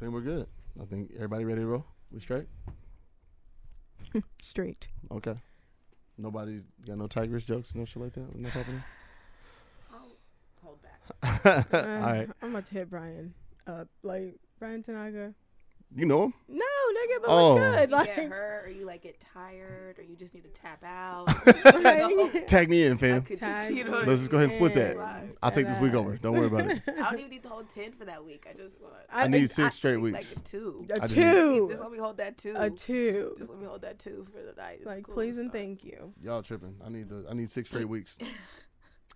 think we're good. I think everybody ready to roll. We straight? Straight. Okay. Nobody got no Tigers jokes, no shit like that. No happening. Hold back. All right. I'm about to hit Brian up. Like Brian Tanaka. You know him? No, nigga, but Oh. what's good? You Like, get hurt, or you like get tired, or you just need to tap out. like, Tag me in, fam. just, you know Let's just go ahead and split that. in. I'll take this week over. Don't worry about it. I don't even need the whole ten for that week. I just want I need six straight like weeks. a two. a I didn't- two. Just let me hold that two. A two. Just let me hold that two for the night. It's Like, cool, please and so. thank you. Y'all tripping. I need the I need six straight weeks.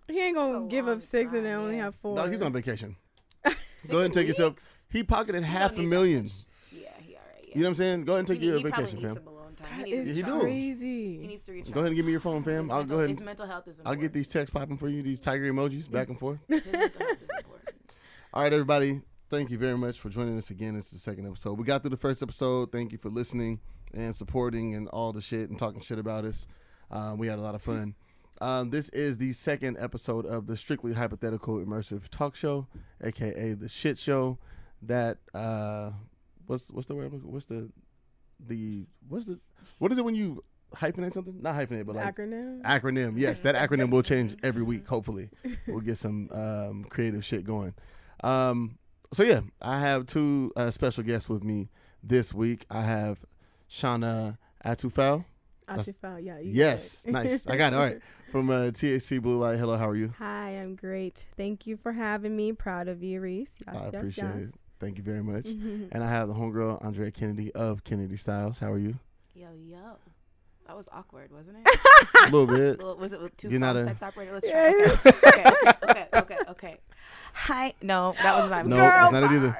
He ain't gonna That's give up six and time, then only have four. No, he's on vacation. Go ahead and take yourself. weeks? He pocketed half a need that million. much. Yeah, he alright. Yeah. You know what I'm saying? Go ahead and take he, your he vacation, fam. some alone time. That he needs to he do. recharge. He crazy. needs to recharge. Go ahead and give me your phone, fam. His I'll mental- go ahead His and mental health is I'll get these texts popping for you, these tiger emojis back and forth. His mental health is important. All right, everybody. Thank you very much for joining us again. It's the second episode. We got through the first episode. Thank you for listening and supporting and all the shit and talking shit about us. Um, we had a lot of fun. Um, this is the second episode of the Strictly Hypothetical Immersive Talk Show, aka the Shit Show. That uh, what's what's the word? What's the the what's the what is it when you hyphenate something? Not hyphenate, but like acronym. acronym. Yes, that acronym will change every week. Hopefully, we'll get some um, creative shit going. Um, so yeah, I have two uh, special guests with me this week. I have Shauna Atufal. Atifal, yeah. Yes, nice. I got it. All right, from uh, THC Blue Light. Hello, how are you? Hi, I'm great. Thank you for having me. Proud of you, Reese. Yes, I yes, appreciate it. Yes. Thank you very much. And I have the homegirl Andrea Kennedy of Kennedy Styles. How are you? Yo, yo. That was awkward, wasn't it? A little bit. Well, was it too two You're not a- sex operator? Let's Yeah. try. Okay. okay, okay, okay, okay, okay. Hi. No, that was not. No, Girl, it's not it either.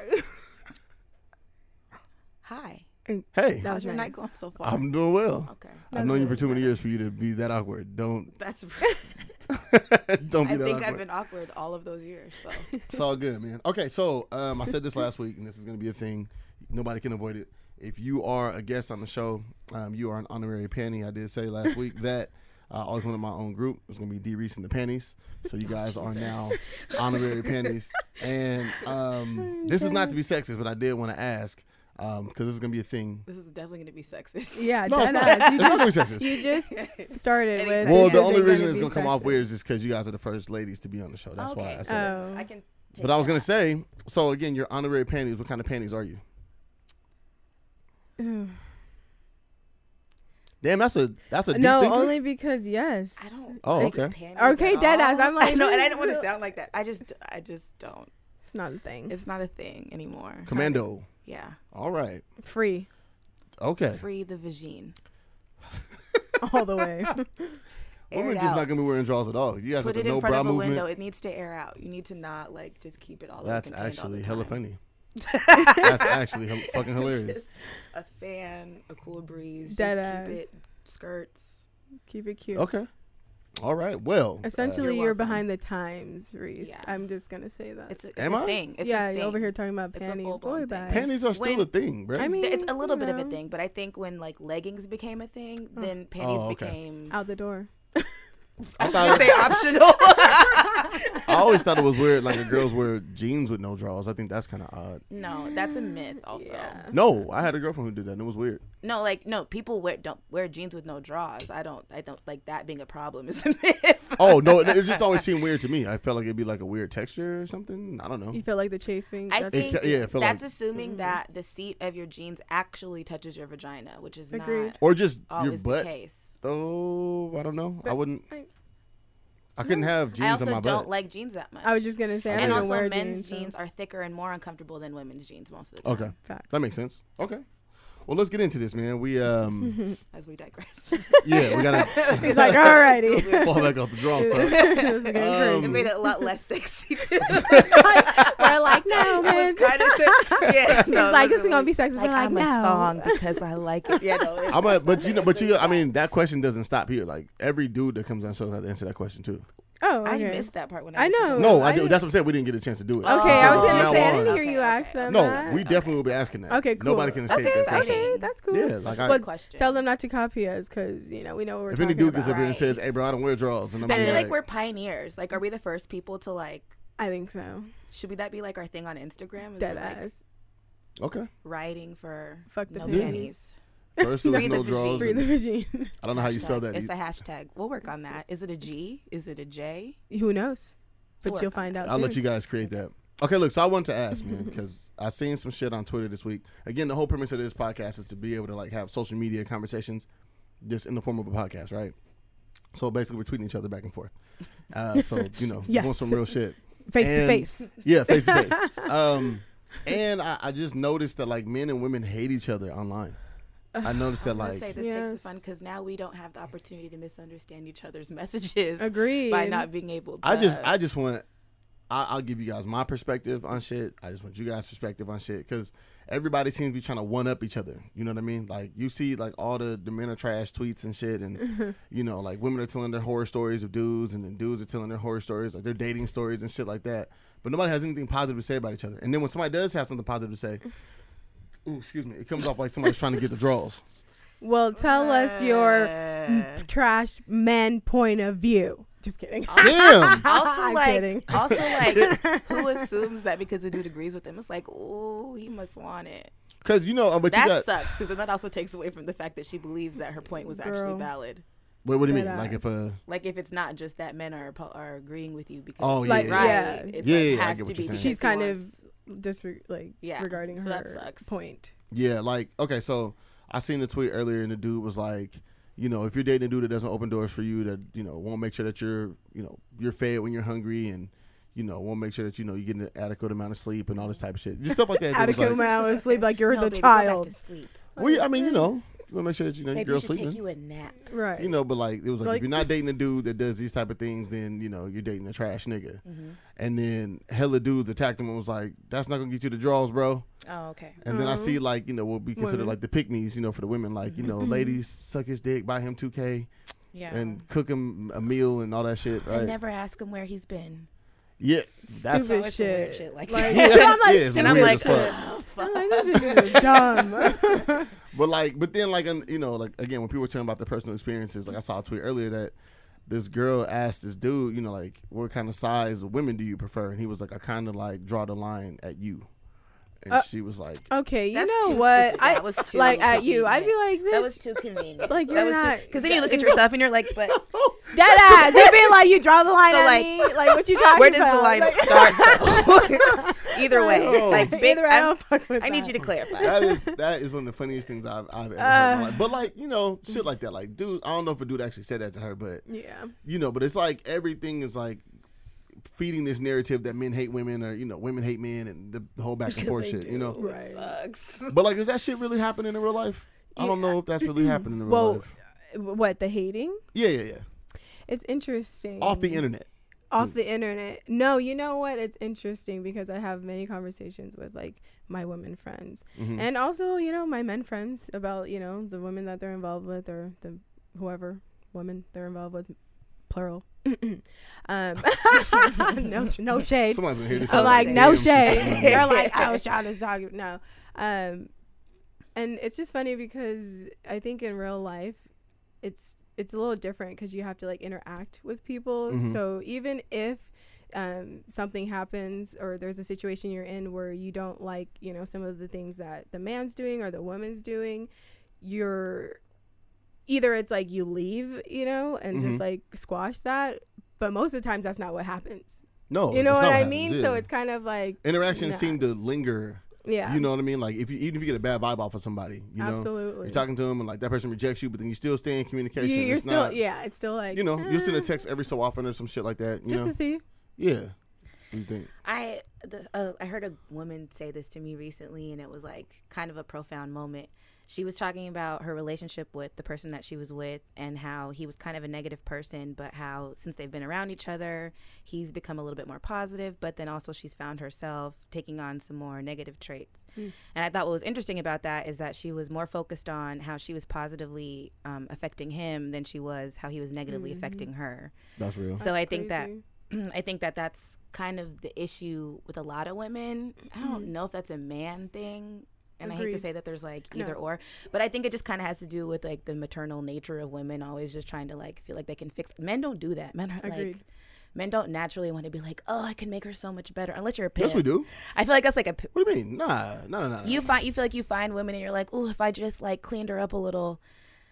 Hi. Hey, That was your nice. night going so far? I'm doing well. okay. I've That's known you for too many years for you to be that awkward. Don't That's. don't be I that I think awkward. I've been awkward all of those years. So It's all good, man. Okay, so um, I said this last week, and this is going to be a thing. Nobody can avoid it. If you are a guest on the show, um, you are an honorary panty. I did say last week that I always wanted my own group. It's going to be D Reese and the Panties. So you guys are now honorary panties. And um, this is not to be sexist, but I did want to ask Um, because this is going to be a thing. this is definitely gonna be sexist. Yeah, No, it's not. ass. You It's not just, going to be sexist. you just started with. Well, this the is only gonna reason it's be going to come off weird is just because you guys are the first ladies to be on the show. That's why I Okay. said that. Oh. I can. Take But I was that. going to say, so again, your honorary panties, what kind of panties are you? Ugh. Damn, that's a that's a deep no, thinker. only because yes. I don't. Oh, okay. Okay, dead ass. I'm like, no, and I this didn't want to sound like that. I just, I just don't. It's not a thing. It's not a thing anymore. Commando. Yeah. All right. Free Okay. Free the vagine. all the way. Air Women just out. not gonna be wearing drawers at all. You guys Put have it the in front bra of a movement. window. It needs to air out. You need to not like just keep it all. That's contained all actually the hella funny. That's actually hel- fucking hilarious. Just a fan, a cool breeze. Just Dead keep it skirts. Keep it cute. Okay. All right. Well. uh, Essentially, You're you're, behind the times, Reese. Yeah. I'm just gonna say that. It's a, it's Am a I? thing. It's yeah, a thing. you're over here talking about panties, full-blown boy thing. bag. panties are still When- a thing, bro. I mean, it's a little you bit of a thing, but I think when like leggings became a thing, Oh. then panties Oh, okay. became. out the door. I I thought was say optional. I always thought it was weird, like the girls wear jeans with no drawers. I think that's kind of odd. no, that's a myth. Also, Yeah. No, I had a girlfriend who did that, and it was weird. no, like no, people wear don't wear jeans with no drawers. I don't. I don't like that being a problem. Is a myth. Oh no, it, it just always seemed weird to me. I felt like it'd be like a weird texture or something. I don't know. You feel like the chafing. I that's- think ca- yeah, I feel that's like- assuming Mhm. that the seat of your jeans actually touches your vagina, which is Agreed. not Or just your always the butt. case. Oh, I don't know. I wouldn't. I- I couldn't have I jeans also on my don't butt. like jeans that much. I was just gonna say, I And don't and also, wear men's jeans. so- are thicker and more uncomfortable than women's jeans most of the time. Okay, Facts. that makes sense. Okay. Well, let's get into this, man. We um, As we digress. yeah, we gotta He's like, alrighty. fall back off the draw stuff. this is Um, it made it a lot less sexy. Too. We're like, no, I man. was kind of yeah. He's like, this is gonna be sexy. like, We're like, I'm no. a thong because I like it. Yeah, no. it- I'm a, but you know, but you, I mean, that question doesn't stop here. Like every dude that comes on the show has to answer that question too. Oh, I missed that part when I I, know. No, I I do. That's what I'm saying. We didn't get a chance to do it. Oh. Okay, I was gonna from say I didn't on- hear you Okay, ask okay. them. No, that. we definitely will be asking that. Okay, cool. Nobody can escape That's that question. Okay, that's cool. Yeah, like I, But question. Tell them not to copy us, cause you know we know what we're if talking any dude gets up here and says, "Hey, bro, I don't wear drawers," and I'm I gonna feel be like we're pioneers. Like, are we the first people to like? I think so. Should we that be like our thing on Instagram? Is Dead it, like. Okay. writing for Fuck the no panties. Panties. First, there was Free the no draws. Free the and- vagine. I don't know how you spell that. It's a hashtag. We'll work on that. Is it a G? Is it a J? Who knows? But We'll you'll find out. I'll let you guys create that. Okay, look. So I wanted to ask, man, because I seen some shit on Twitter this week. Again, the whole premise of this podcast is to be able to like have social media conversations, just in the form of a podcast, right? So basically, we're tweeting each other back and forth. Uh, so you know, Yes. doing some real shit. face to face. Yeah, face to face. Um, and I, I just noticed that like men and women hate each other online. I noticed I that was gonna like say this takes the fun because now we don't have the opportunity to misunderstand each other's messages Agreed. by not being able to. I just I just want I, I'll give you guys my perspective on shit. I just want you guys' perspective on shit because everybody seems to be trying to one up each other. You know what I mean? Like you see like all the the men are trash tweets and shit, and you know like women are telling their horror stories of dudes, and then dudes are telling their horror stories like their dating stories and shit like that. But nobody has anything positive to say about each other. And then when somebody does have something positive to say, ooh, excuse me, it comes off like somebody's trying to get the draws. Well, tell us your Uh, trash man point of view. Just kidding. Damn. also I'm like kidding. also like who assumes that because the dude agrees with him? it's like oh he must want it Because you know, but you that got. sucks because then that also takes away from the fact that she believes that her point was actually valid Wait, what do you mean? Dead Like if uh like if it's not just that men are are agreeing with you because Oh, yeah, Like, yeah, right yeah. it's Yeah, like, yeah, yeah, I has get what to you're be saying. She's kind of disre- like Yeah, regarding so that her sucks. point. Yeah, like okay, so I seen the tweet earlier, and the dude was like, you know, if you're dating a dude that doesn't open doors for you, that you know won't make sure that you're, you know, you're fed when you're hungry, and you know won't make sure that you know you get an adequate amount of sleep and all this type of shit, just stuff like that. It was Adequate like, amount of sleep, like you're No, the baby, go back to child. sleep. well, I mean, you know, you want to make sure that you know your Maybe you girl's should sleeping. take you a nap Right. You know, but like it was like, Like- if you're not dating a dude that does these type of things, then you know you're dating a trash nigga. Mm-hmm. And then hella dudes attacked him and was like, "That's not gonna get you the draws, bro." oh okay And then I see oh. like you know what we consider Women. like the pick me's, you know, for the women, like you know, mm-hmm. ladies suck his dick, buy him two k, yeah and cook him a meal and all that shit, I right? never ask him where he's been yeah, that's Stupid always some weird shit. shit like Like, Yeah, I'm like, yeah, and I'm like as fuck. I'm like, these bitches are dumb. But like, but then like, you know, like again, when people were talking about their personal experiences, like I saw a tweet earlier that this girl asked this dude, you know, like, what kind of size of women do you prefer? And he was like, I kind of like draw the line at you. And Uh, she was like, Okay, you know what? I That was too like at you. I'd be like, that was too convenient Like, you're was not- because then you look at yourself and you're like but dead ass. You'd be like, you draw the line So, at like, me. Like, what you talking where does about? the line Like- start either way Oh. like big Either way, I I'm- don't fuck with I need you to clarify that is that is one of the funniest things I've, I've ever heard. in my life. But like, you know, shit like that. Like, dude, I don't know if a dude actually said that to her, but Yeah. you know, but it's like everything is like feeding this narrative that men hate women or you know women hate men and the, the whole back and forth shit. do. You know, Right. sucks but like, is that shit really happening in real life? I don't know if that's really happening in real Well, life. What the hating? Yeah, yeah, yeah. It's interesting. Off the internet. Off the internet. No, you know what? It's interesting because I have many conversations with like my women friends, Mhm. and also you know my men friends about you know the women that they're involved with or the whoever women they're involved with, plural. um, no, no shade. Somebody's gonna hear this. I'm like, no shade. They're like, I was trying to talk. No. Um, and it's just funny because I think in real life, it's it's a little different because you have to like interact with people. Mhm. So even if um, something happens or there's a situation you're in where you don't like, you know, some of the things that the man's doing or the woman's doing, you're either it's like you leave, you know, and Mhm. just like squash that. But most of the times that's not what happens. No, you know that's what I happens, mean? yeah. So it's kind of like interactions nah. seem to linger. yeah, You know what I mean? Like if you even if you get a bad vibe off of somebody, you know, absolutely. you're talking to them and like that person rejects you, but then you still stay in communication. You, are it's still not, yeah, it's still like you know, you'll send a eh, text every so often or some shit like that. You just know, to see. yeah. What do you think? I the, uh, I heard a woman say this to me recently, and it was like kind of a profound moment. She was talking about her relationship with the person that she was with, and how he was kind of a negative person, but how since they've been around each other, he's become a little bit more positive. But then also she's found herself taking on some more negative traits. Mm. And I thought what was interesting about that is that she was more focused on how she was positively um, affecting him than she was how he was negatively Mhm. affecting her. That's real. So That's I think that. I think that that's kind of the issue with a lot of women. I don't Mhm. know if that's a man thing. And I hate to say that there's like No. either or, but I think it just kind of has to do with like the maternal nature of women always just trying to like feel like they can fix. Men don't do that. Men are like Agreed. men don't naturally want to be like, oh, I can make her so much better, unless you're a pimp. Yes, we do. I feel like that's like a p- What do you mean? Nah, no, no, no. you find you feel like you find women and you're like, oh, if I just like cleaned her up a little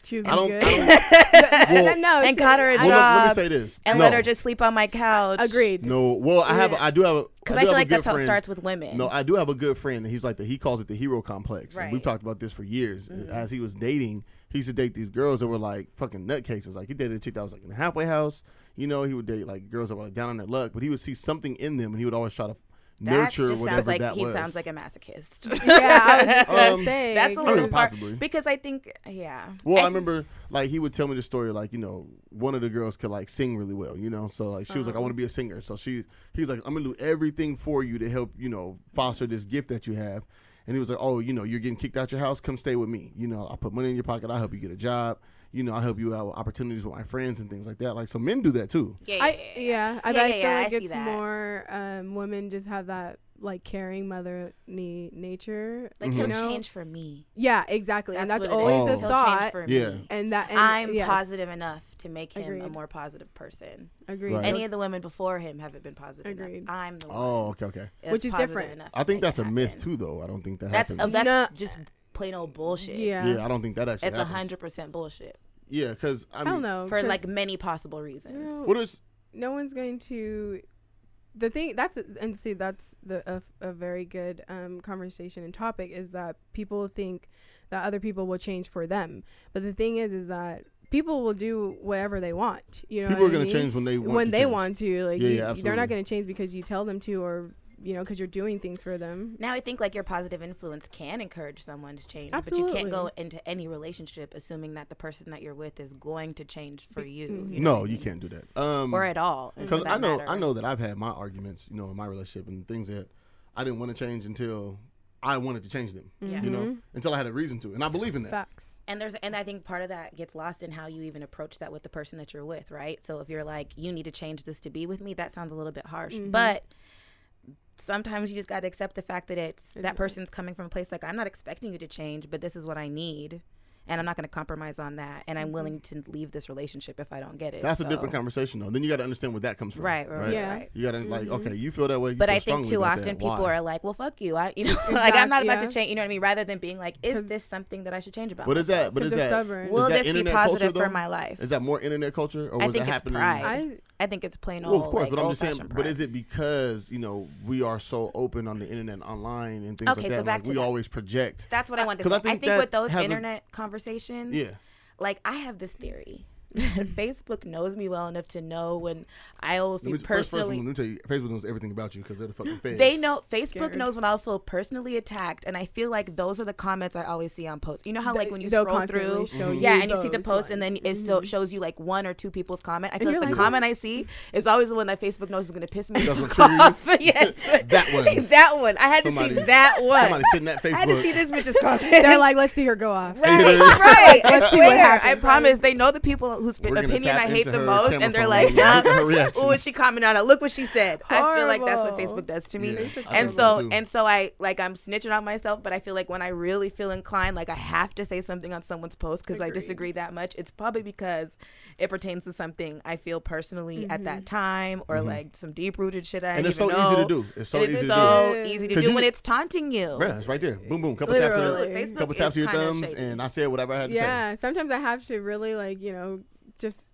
She'd be I don't. good. I don't Well, no, and see, got her a I- well, let, let me job say this. and no, let her just sleep on my couch. agreed. No, well, I have. Yeah. I do have. a- Because I, I, feel like a good that's how it starts with women. No, I do have a good friend. and He's like the he calls it the hero complex. And we've Mm-hmm. talked about this for years. As he was dating, he used to date these girls that were like fucking nutcases. Like he dated a chick that was like in a halfway house. You know, he would date like girls that were like down on their luck, but he would see something in them, and he would always try to that nurture just whatever sounds like that he was. sounds like a masochist. yeah, I was just gonna Um, say That's a I little mean, far- possibly. because I think, yeah. Well, I, I- remember like he would tell me the story like you know one of the girls could like sing really well, you know. So like she was like I Uh-huh. want to be a singer. So she he was like I'm gonna do everything for you to help you know foster this gift that you have. And he was like, oh, you know, you're getting kicked out your house. Come stay with me. You know, I'll put money in your pocket. I'll help you get a job. You know, I'll help you out with opportunities with my friends and things like that. Like so, men do that too. Yeah, I yeah, I, Yeah, I yeah, feel yeah, like I it's that. more um, women just have that like caring motherly nature. like Mhm. he'll you know? change for me. Yeah, exactly, and that's always is. a He'll He'll change thought. for Yeah. me. And that and, I'm yes, positive enough to make him a more positive person. Agreed. Right. Any of the women before him haven't been positive Agreed. enough. I'm the one. Oh, okay, okay. Which is different. I think that's it a myth too, though. I don't think that That's happens. that's No. just plain old bullshit. Yeah. yeah, I don't think that actually. It's a hundred percent bullshit Yeah, because I I don't know for like many possible reasons. you know, what is no one's going to the thing that's and see that's the a, a very good um, conversation and topic is that people think that other people will change for them but the thing is is that people will do whatever they want you know people are what I going to change when they want when to they change. want to like Yeah, you- yeah, they're not going to change because you tell them to or you know because you're doing things for them Now I think like your positive influence can encourage someone to change, but you can't go into any relationship assuming that the person that you're with is going to change for you. Mhm. you know No, what I you can't do that. Um, or at all. because I know matter. I know that I've had my arguments, you know, in my relationship and things that I didn't want to change until I wanted to change them. Yeah. You know, Mhm. until I had a reason to, and I believe in that. facts And there's and I think part of that gets lost in how you even approach that with the person that you're with, right? So if you're like, you need to change this to be with me, that sounds a little bit harsh. Mhm. But sometimes you just got to accept the fact that it's It- that person's coming from a place like I'm not expecting you to change, but this is what I need. And I'm not going to compromise on that. And I'm Mhm. willing to leave this relationship if I don't get it. That's a different conversation, though. Then you got to understand where that comes from. Right, right, right. Yeah. right. You got to like, Mhm. okay, you feel that way. You But feel I think too often that. people Why? are like, "Well, fuck you," I, you know, like I'm not about yeah. to change. You know what I mean? Rather than being like, is this something that I should change about?" What is that? myself? But is because they're that? stubborn Will is that this be positive culture, for my life? Is that more internet culture, or I was think it happening? pride. I I think it's plain Well, old. of course, like, but I'm just saying. But is it because you know we are so open on the internet, online, and things Okay, like so that? back like to we always project. That's what I want to 'Cause say. I I think think, with those internet conversations, Yeah. like I have this theory. Facebook knows me well enough to know when I will Let me, feel first, first, personally. let me tell you, Facebook knows everything about you because they're the fucking feds. they know Facebook Scared. knows when I'll feel personally attacked, and I feel like those are the comments I always see on posts. You know how like when you They'll scroll through, show Mhm. yeah, and you see the those post, and then it so, Mhm. shows you like one or two people's comment. I feel you're like the like, comment I see is always the one that Facebook knows is going to piss me That's what trigger you? off. yes, That one. that one. I had to Somebody- see that one. Somebody sitting at Facebook. I had to see Facebook. this bitch's comment. they're like let's see her go off Right, right. I Let's see what swear. I promise. They know the people whose We're opinion I hate the most, and they're like, and look at her reaction. "Oh, and she commented on it. Look what she said." I feel like that's what Facebook does to me. Yeah, And so, and so, I like I'm snitching on myself, but I feel like when I really feel inclined, like I have to say something on someone's post because I disagree that much. It's probably because it pertains to something I feel personally at that time, or like some deep rooted shit I Mm-hmm. and it's so even easy to do. It's so It easy is to so do. easy to 'Cause do you- when it's taunting you. Yeah, it's right there. Boom, boom. Couple taps to Literally. Facebook couple taps to your thumbs, shady. and I said whatever I had to say. yeah sometimes i have to really like you know just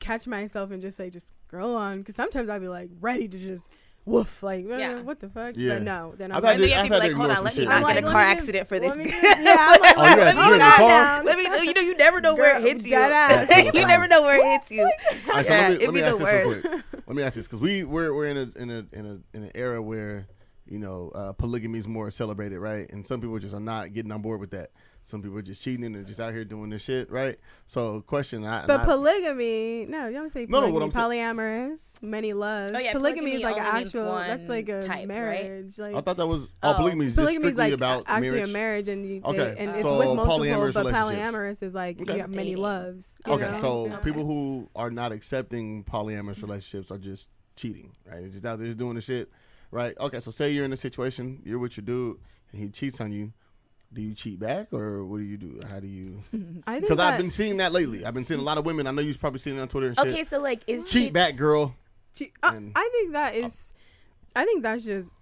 catch myself and just say just scroll on because sometimes i'd be like ready to just woof like Yeah. what the fuck Yeah. but no then I've i'm had like, And then you to- have I've to be had to like, hold on, let me not get like, a car accident for this. let me just- yeah, I'm like, Oh, you let me you calm down. Let me, you know, you never know where it hits you. dead ass. That's so you never know where it hits you. All right, so Yeah, let me, it'd let me be ask the this real worst. quick. Let me ask this because we we're we're in a in a in a in an era where you know uh, polygamy is more celebrated, right? And some people just are not getting on board with that. Some people are just cheating and just out here doing this shit, right? So, question, I, and but I- polygamy no you don't say No, no, polygamy what I'm sa- polyamorous many loves Oh, yeah, polygamy, is like an actual that's like a type, right? marriage like I thought that was all Oh. polygamy is just polygamy is strictly like about actually marriage. a marriage and you, Okay, they, and it's so with multiple polyamorous but relationships. polyamorous is like Okay. you have many loves you Okay, know? so Yeah. people who are not accepting polyamorous relationships are just cheating, right? They're just out there just doing the shit, right? Okay, so say you're in a situation, you're with your dude, and he cheats on you. Do you cheat back, or what do you do? How do you? I Because I've been seeing that lately. I've been seeing a lot of women. I know you've probably seen it on Twitter and shit. Okay, so like, is cheat cheat- back, girl. Che- I, And- I think that uh, is. I think that's just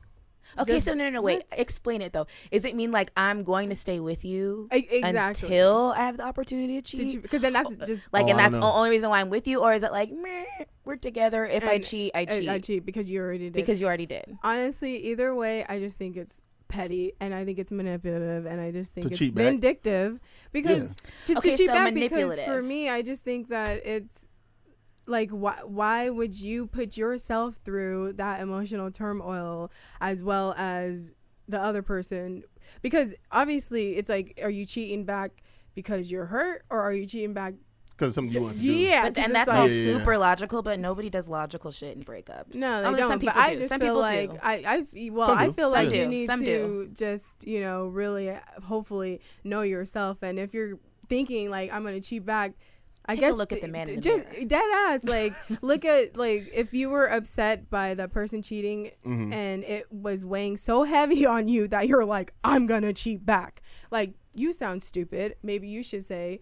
Okay, Just- so no, no, no, wait. let's- Explain it though. Is it mean like I'm going to stay with you exactly until I have the opportunity to To cheat? cheat, because then that's oh, just Like, Oh, and that's don't the only reason why I'm with you, or is it like meh, we're together? If I cheat, I I, cheat I cheat because you already did. because you already did. honestly, either way, I just think it's petty and I think it's manipulative and I just think To it's cheat back? vindictive because to, Okay, to cheat so back because for me, I just think that it's like why why would you put yourself through that emotional turmoil as well as the other person? Because obviously it's like are you cheating back because you're hurt or are you cheating back because something you want to do. yeah But 'cause and that's like, all Yeah, yeah, yeah. super logical, but nobody does logical shit in breakups. No, they I mean, don't. Some but people I do. just Some feel people like do. I, I, f- well, Some I do. feel Some like do. you need Some to do. just, you know, really, uh, hopefully know yourself. And if you're thinking like I'm gonna cheat back, I Take a guess look at the d- man in the just mirror. dead ass. Like look at like if you were upset by the person cheating Mhm. and it was weighing so heavy on you that you're like I'm gonna cheat back. Like you sound stupid. Maybe you should say.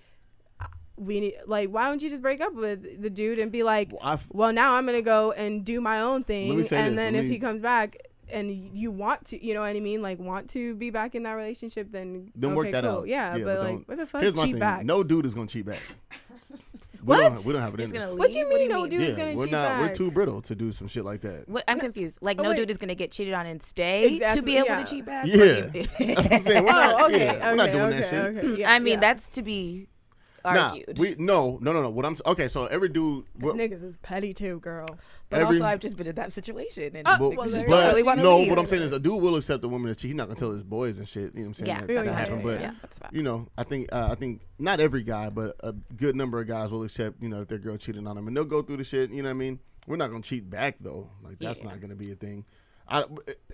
We need like why don't you just break up with the dude and be like Well, well now i'm gonna go and do my own thing say and this, then let if me- he comes back and you want to you know what i mean like want to be back in that relationship then Then okay, work that cool. out. yeah, Yeah, but but like don't- what the fuck Here's my cheat thing. back No dude is gonna cheat back. We What? don't, we don't have it He's in gonna us. leave. what do you What do mean you no mean? dude is gonna we're cheat not. back We're too brittle to do some shit like that. What, I'm oh, confused. Like no wait. dude is gonna get cheated on and stay to be able yeah. to cheat back. Yeah. What do you- That's what I'm saying. We're oh, not, oh okay yeah, okay we're not doing okay, that shit. okay. Yeah, I mean, yeah. that's to be Nah, argued. we no no no no. What I'm okay. So every dude. What, niggas is petty too girl but every- also, I've just been in that situation. And Oh, but, well, there but really no, leave. what I'm saying is a dude will accept a woman that cheat. He's not gonna tell his boys and shit. You know what I'm saying? yeah, That, Yeah, that yeah, happen. facts. But yeah, that's facts. you know, I think uh, I think not every guy, but a good number of guys will accept. You know, if their girl cheated on them, and they'll go through the shit. You know what I mean? We're not gonna cheat back though. Like that's Yeah. not gonna be a thing. I,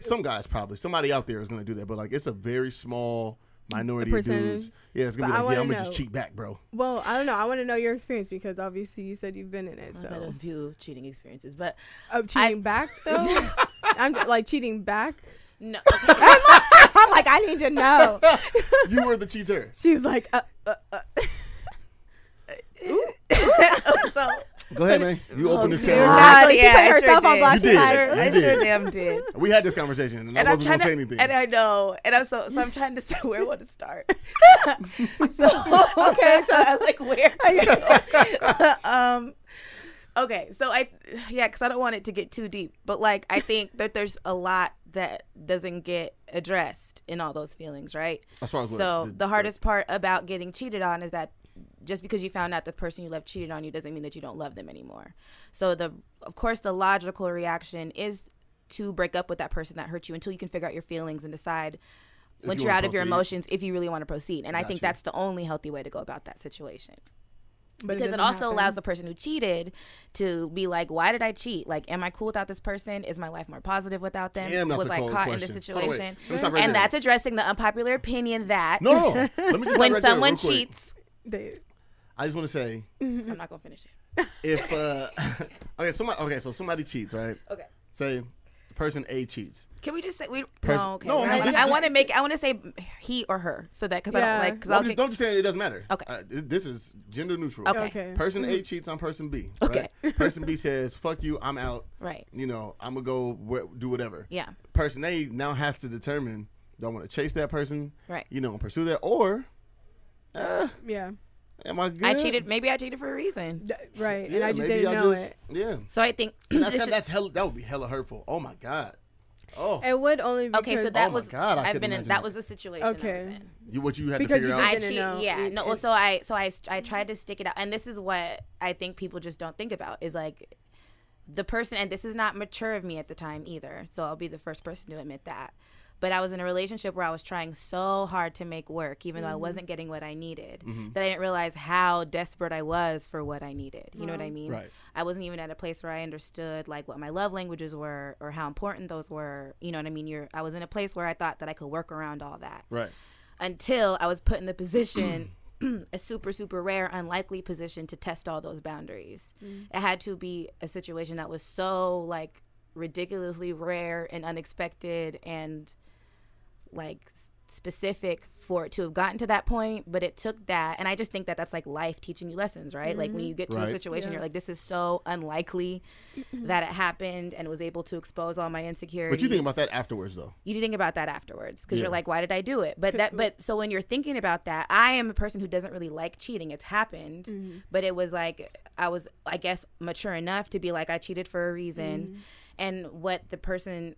some guys probably somebody out there is gonna do that, but like it's a very small minority of dudes. Yeah, it's gonna But be I like, yeah, I'm wanna gonna just cheat back, bro. well i don't know i want to know your experience because obviously you said you've been in it So I've had a so few cheating experiences, but oh, cheating back though i'm like cheating back no. i'm like i need to know you were the cheater. she's like uh, uh, uh. so Go ahead, man. You open this Oh, can. Right? Exactly. She yeah, put I sure herself on did. blast. You She's did. like, I You sure did. damn did. We had this conversation, and, I And I'm wasn't gonna to, say anything. and I know, and I'm so so I'm trying to say where I want to start. so, Okay, so I was like where? um, okay, so I yeah, because I don't want it to get too deep, but like I think that there's a lot that doesn't get addressed in all those feelings, right? as far as what- So the, hardest part about getting cheated on is that just because you found out the person you love cheated on you doesn't mean that you don't love them anymore. So the of course the logical reaction is to break up with that person that hurt you until you can figure out your feelings and decide once you you're out of your emotions if you really want to proceed. And I think you. that's the only healthy way to go about that situation. But because it, doesn't also happen. allows the person who cheated to be like, why did I cheat? Like, am I cool without this person? Is my life more positive without them? Damn, that's Was a I cold caught question. in this Hold on, wait. situation? Let me stop right and there. that's addressing the unpopular opinion that No, no. Let me just when right someone quick. cheats, They- I just want to say I'm not gonna finish it. if uh okay, somebody okay, so somebody cheats, right? Okay. Say person A cheats. Can we just say we? Pers- no, okay. No, I we're mean, not- this- I want to make. I want to say he or her, so that because I don't like. Because Well, I'll I'm just, get, don't just say it doesn't matter. Okay. Uh, this is gender neutral. Okay. okay. Person A cheats on person B. Okay. Person B says, "Fuck you, I'm out." right. You know, I'm gonna go wh- do whatever. Yeah. Person A now has to determine do I want to chase that person, Right. you know, and pursue that, or uh, yeah. Am I good? I cheated. Maybe I cheated for a reason. Th- right. and Yeah, I just didn't I know just- it. Yeah. So I think that's kinda, is- that's hella, that would be hella hurtful. Oh my god. Oh, It would only because okay. So that oh my was. God, I I've been in. That that. was the situation. I was Okay. in. you what you had Because to you figure out. did- I didn't cheat. know. Yeah. It- no. it- Well, so I so I I tried to stick it out, and this is what I think people just don't think about is like the person, and this is not mature of me at the time either. So I'll be the first person to admit that. But I was in a relationship where I was trying so hard to make work, even though I mm-hmm. wasn't getting what I needed, mm-hmm. that I didn't realize how desperate I was for what I needed. You know what I mean? Right. I wasn't even at a place where I understood like what my love languages were or how important those were. You know what I mean? You're I was in a place where I thought that I could work around all that Right. until I was put in the position, a super, super rare, unlikely position to test all those boundaries. Mm. It had to be a situation that was so like ridiculously rare and unexpected and like specific for it to have gotten to that point, but it took that, and I just think that that's like life teaching you lessons, right? Like when you get to Right. a situation, you're like, this is so unlikely that it happened, and was able to expose all my insecurities. But you think about that afterwards, though. you think about that afterwards because Yeah. you're like, why did I do it? But that, but so when you're thinking about that, I am a person who doesn't really like cheating. It's happened, Mm-hmm. but it was like I was, I guess, mature enough to be like, I cheated for a reason, Mm-hmm. and what the person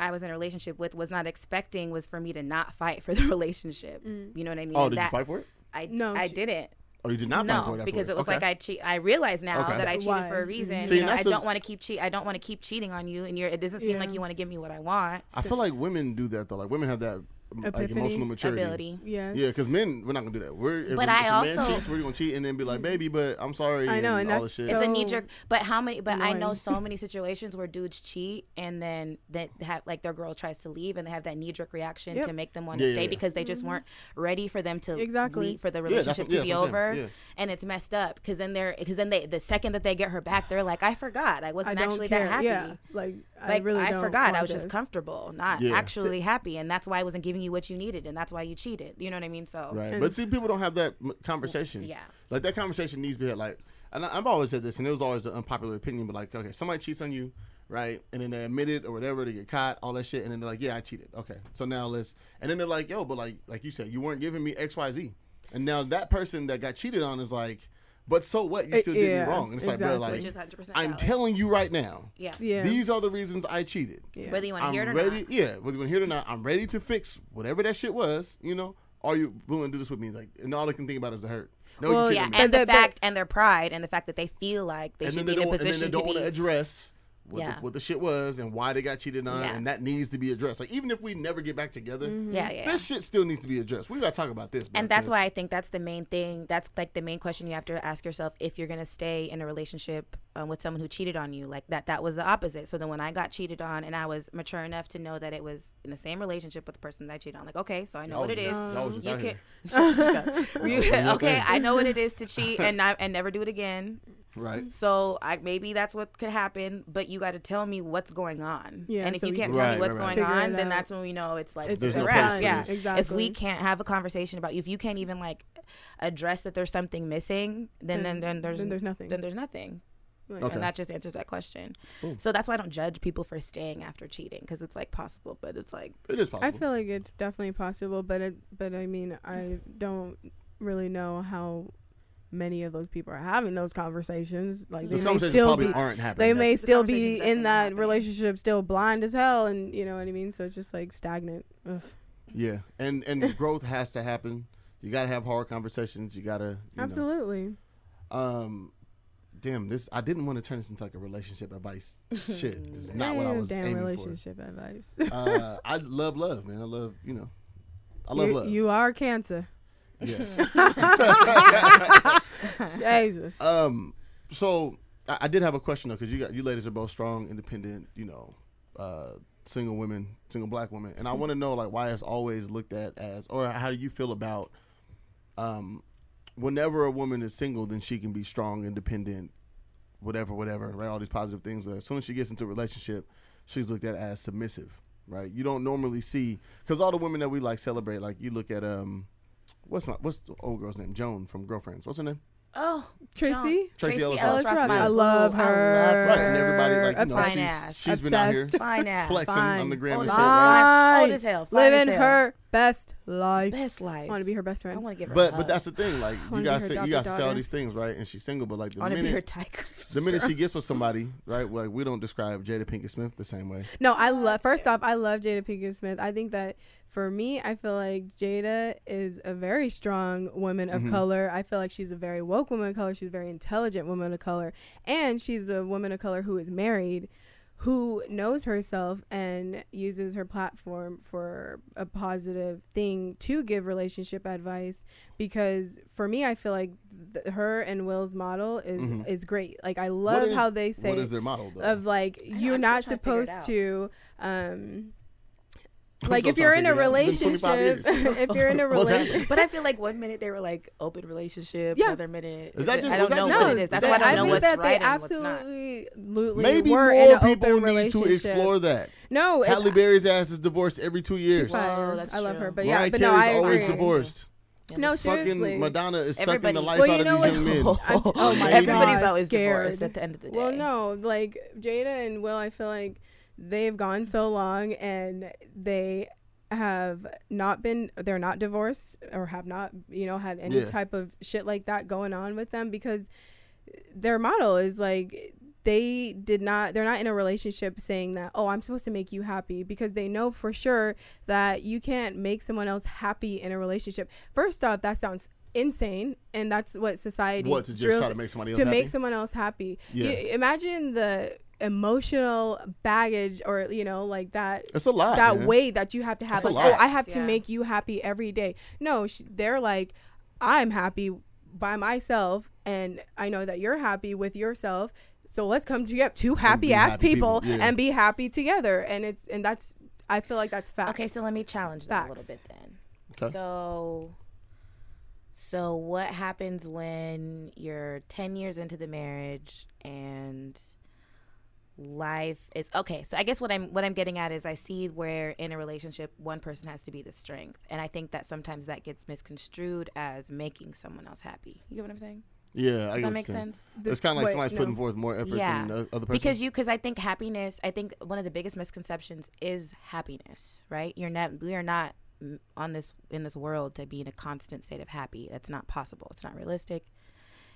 I was in a relationship with was not expecting was for me to not fight for the relationship. Mm. You know what I mean? Oh, And did you fight for it? I No, I she- didn't. Or you did not no, fight for it because it was afterwards? like I cheat. I realize now Okay. that I cheated Why? for a reason. See, you know, I don't want to keep cheat. I don't want to keep cheating on you, and you're. It doesn't seem like you want to give me what I want. I feel like women do that though. Like women have that um, like Epiphany. emotional maturity. Ability. Yes. Yeah, because men, we're not gonna do that. We're if, But if I a man also- Mm-hmm. cheats, we're gonna cheat and then be like, baby, but I'm sorry. I know, and all that's this shit. so- it's a knee jerk. But how many? But I know so many situations where dudes cheat and then that have like their girl tries to leave and they have that knee jerk reaction Yep. to make them want to Yeah, yeah, stay yeah. because they just weren't ready for them to Exactly. leave, for the relationship yeah, to be that's what I'm over. yeah. And it's messed up because then they're because then they the second that they get her back, they're like, I forgot. I I wasn't don't actually care. that happy. Yeah. Like, I Like really I forgot. I want was just comfortable, not actually happy, and that's why I wasn't giving you what you needed, and that's why you cheated. You know what I mean? So Right. But see, people don't have that conversation. Yeah. Like that conversation needs to be had. Like, and I- I've always said this, and it was always an unpopular opinion. But like, okay, somebody cheats on you, right? And then they admit it or whatever, they get caught, all that shit, and then they're like, yeah, I cheated. Okay, so now let's. And then they're like, yo, but like, like you said, you weren't giving me X, Y, Z, and now that person that got cheated on is like, but so what? You Uh, still did yeah, me wrong. And it's like, bro, exactly. like, which is hundred percent. I'm telling you right now, yeah. Yeah. these are the reasons I cheated. yeah. Whether you want to hear it or ready. not. Yeah, whether you want to hear it or not, I'm ready to fix whatever that shit was. You know, are you willing to do this with me? Like, and all I can think about is the hurt. No, Well, you Yeah, cheated me. and the but- fact and their pride and the fact that they feel like they and should be in don't, a and then position they don't to want be. to address what, Yeah. the, what the shit was and why they got cheated on, Yeah. and that needs to be addressed. Like, even if we never get back together, mm-hmm. yeah, yeah. this shit still needs to be addressed. We gotta talk about this. bro, and that's 'cause- why I think that's the main thing. That's like the main question you have to ask yourself if you're gonna stay in a relationship um, with someone who cheated on you. Like that, that was the opposite. So then when I got cheated on, and I was mature enough to know that it was in the same relationship with the person that I cheated on, like okay, so I know Y'all what was it is. just- y'all was just You can. You- okay. I know what it is to cheat and not and never do it again. right. So I maybe that's what could happen, but you got to tell me what's going on. Yeah, and if so you can't can tell Right, me what's right, right. going Figure on, then that's when we know it's like It's There's no wrap. place for Yeah. Exactly. if we can't have a conversation about you, if you can't even like address that there's something missing, then then, then there's then there's nothing. then there's nothing. Like, Okay. And that just answers that question. Cool. So that's why I don't judge people for staying after cheating because it's like possible, but it's like It is possible. I feel like it's definitely possible, but it, but I mean, I don't really know how many of those people are having those conversations. Like Those they may conversations still probably be, aren't happening. they may The still be in that happening. relationship, still blind as hell, and you know what I mean. So it's just like stagnant. Ugh. Yeah, and and growth has to happen. You gotta have hard conversations. You gotta you know. Absolutely. Um, damn, this I didn't want to turn this into like a relationship advice shit. This is not what I was damn aiming relationship advice. Uh, I love love, man. I love you know, I love you, love. you are cancer. yes. Jesus. um, so I, I did have a question though, because you got you ladies are both strong, independent, you know, uh, single women, single black women, and I want to know like why it's always looked at as, or how do you feel about, um, whenever a woman is single, then she can be strong, independent, whatever, whatever, right? All these positive things, but as soon as she gets into a relationship, she's looked at as submissive, right? You don't normally see because all the women that we like celebrate, like you look at um. What's my what's the old girl's name? Joan from Girlfriends. What's her name? oh Tracee? Tracee Ellis Ellis Ross. Ross. Yeah. I love her. Right, and everybody like you know Obsessed. she's, ass. she's been out here Obsessed. fine ass, flexing Fine. on the gram Old and as shit. hell. Fine. Old as hell, fine Living as hell. her best life. best life. I want to be her best friend. I want to give her. But hug. but that's the thing, like you Wanna guys say, you adopted guys say all these things, right? And she's single, but like the want to be her minute tiger. the minute she gets with somebody, right? Like we don't describe Jada Pinkett Smith the same way. No, I love. First off, I love Jada Pinkett Smith. I think that for me, I feel like Jada is a very strong woman of Mhm. color. I feel like she's a very woke woman of color. She's a very intelligent woman of color, and she's a woman of color who is married, who knows herself and uses her platform for a positive thing to give relationship advice. Because for me, I feel like th- her and Will's model is Mhm. is great. Like I love is- how they say what is their model though? of like I know, you're I'm not still trying to supposed to um like so if you're in a sorry, it's been 25 relationship, if you're in a relationship, But I feel like one minute they were like open relationship, Yeah. another minute. Is that just- I don't that know just- what No, it is. That's that- why I don't I know think what's that right they and what's not. absolutely, absolutely Maybe were more in an people open need to explore that. No, it- Halle Berry's ass is divorced every two years. she's fire. Whoa, oh, that's I love true. her, but Mariah yeah, but no, Carey's I always divorced. No, seriously. Fucking Madonna is sucking the life Well, out you of these what? young men. Oh my Everybody's God, always divorced at the end of the day. Well, no, like Jada and Will, I feel like they've gone so long and they have not been they're not divorced or have not you know had any Yeah. type of shit like that going on with them because their model is like they did not they're not in a relationship saying that oh i'm supposed to make you happy because they know for sure that you can't make someone else happy in a relationship first off that sounds insane and that's what society What to just try to make somebody else to happy? make someone else happy. Yeah. You- imagine the emotional baggage or you know like that It's a lot. that man. weight that you have to have That's a like oh. I have to make you happy every day. No, sh- they're like I'm happy by myself and I know that you're happy with yourself. So let's come to together two happy ass happy people, people, yeah. and be happy together and it's and that's I feel like that's facts. Okay, so let me challenge that a little bit then. Okay. So, so what happens when you're ten years into the marriage and life is okay? So I guess what I'm what I'm getting at is I see where in a relationship one person has to be the strength, and I think that sometimes that gets misconstrued as making someone else happy. You get what I'm saying? Yeah, I Does get that what make sense? The- It's kind of like wait, somebody's no. putting forth more effort Yeah. than the other person. because you because i think happiness i think one of the biggest misconceptions is happiness right you're not we are not on this in this world to be in a constant state of happy that's not possible it's not realistic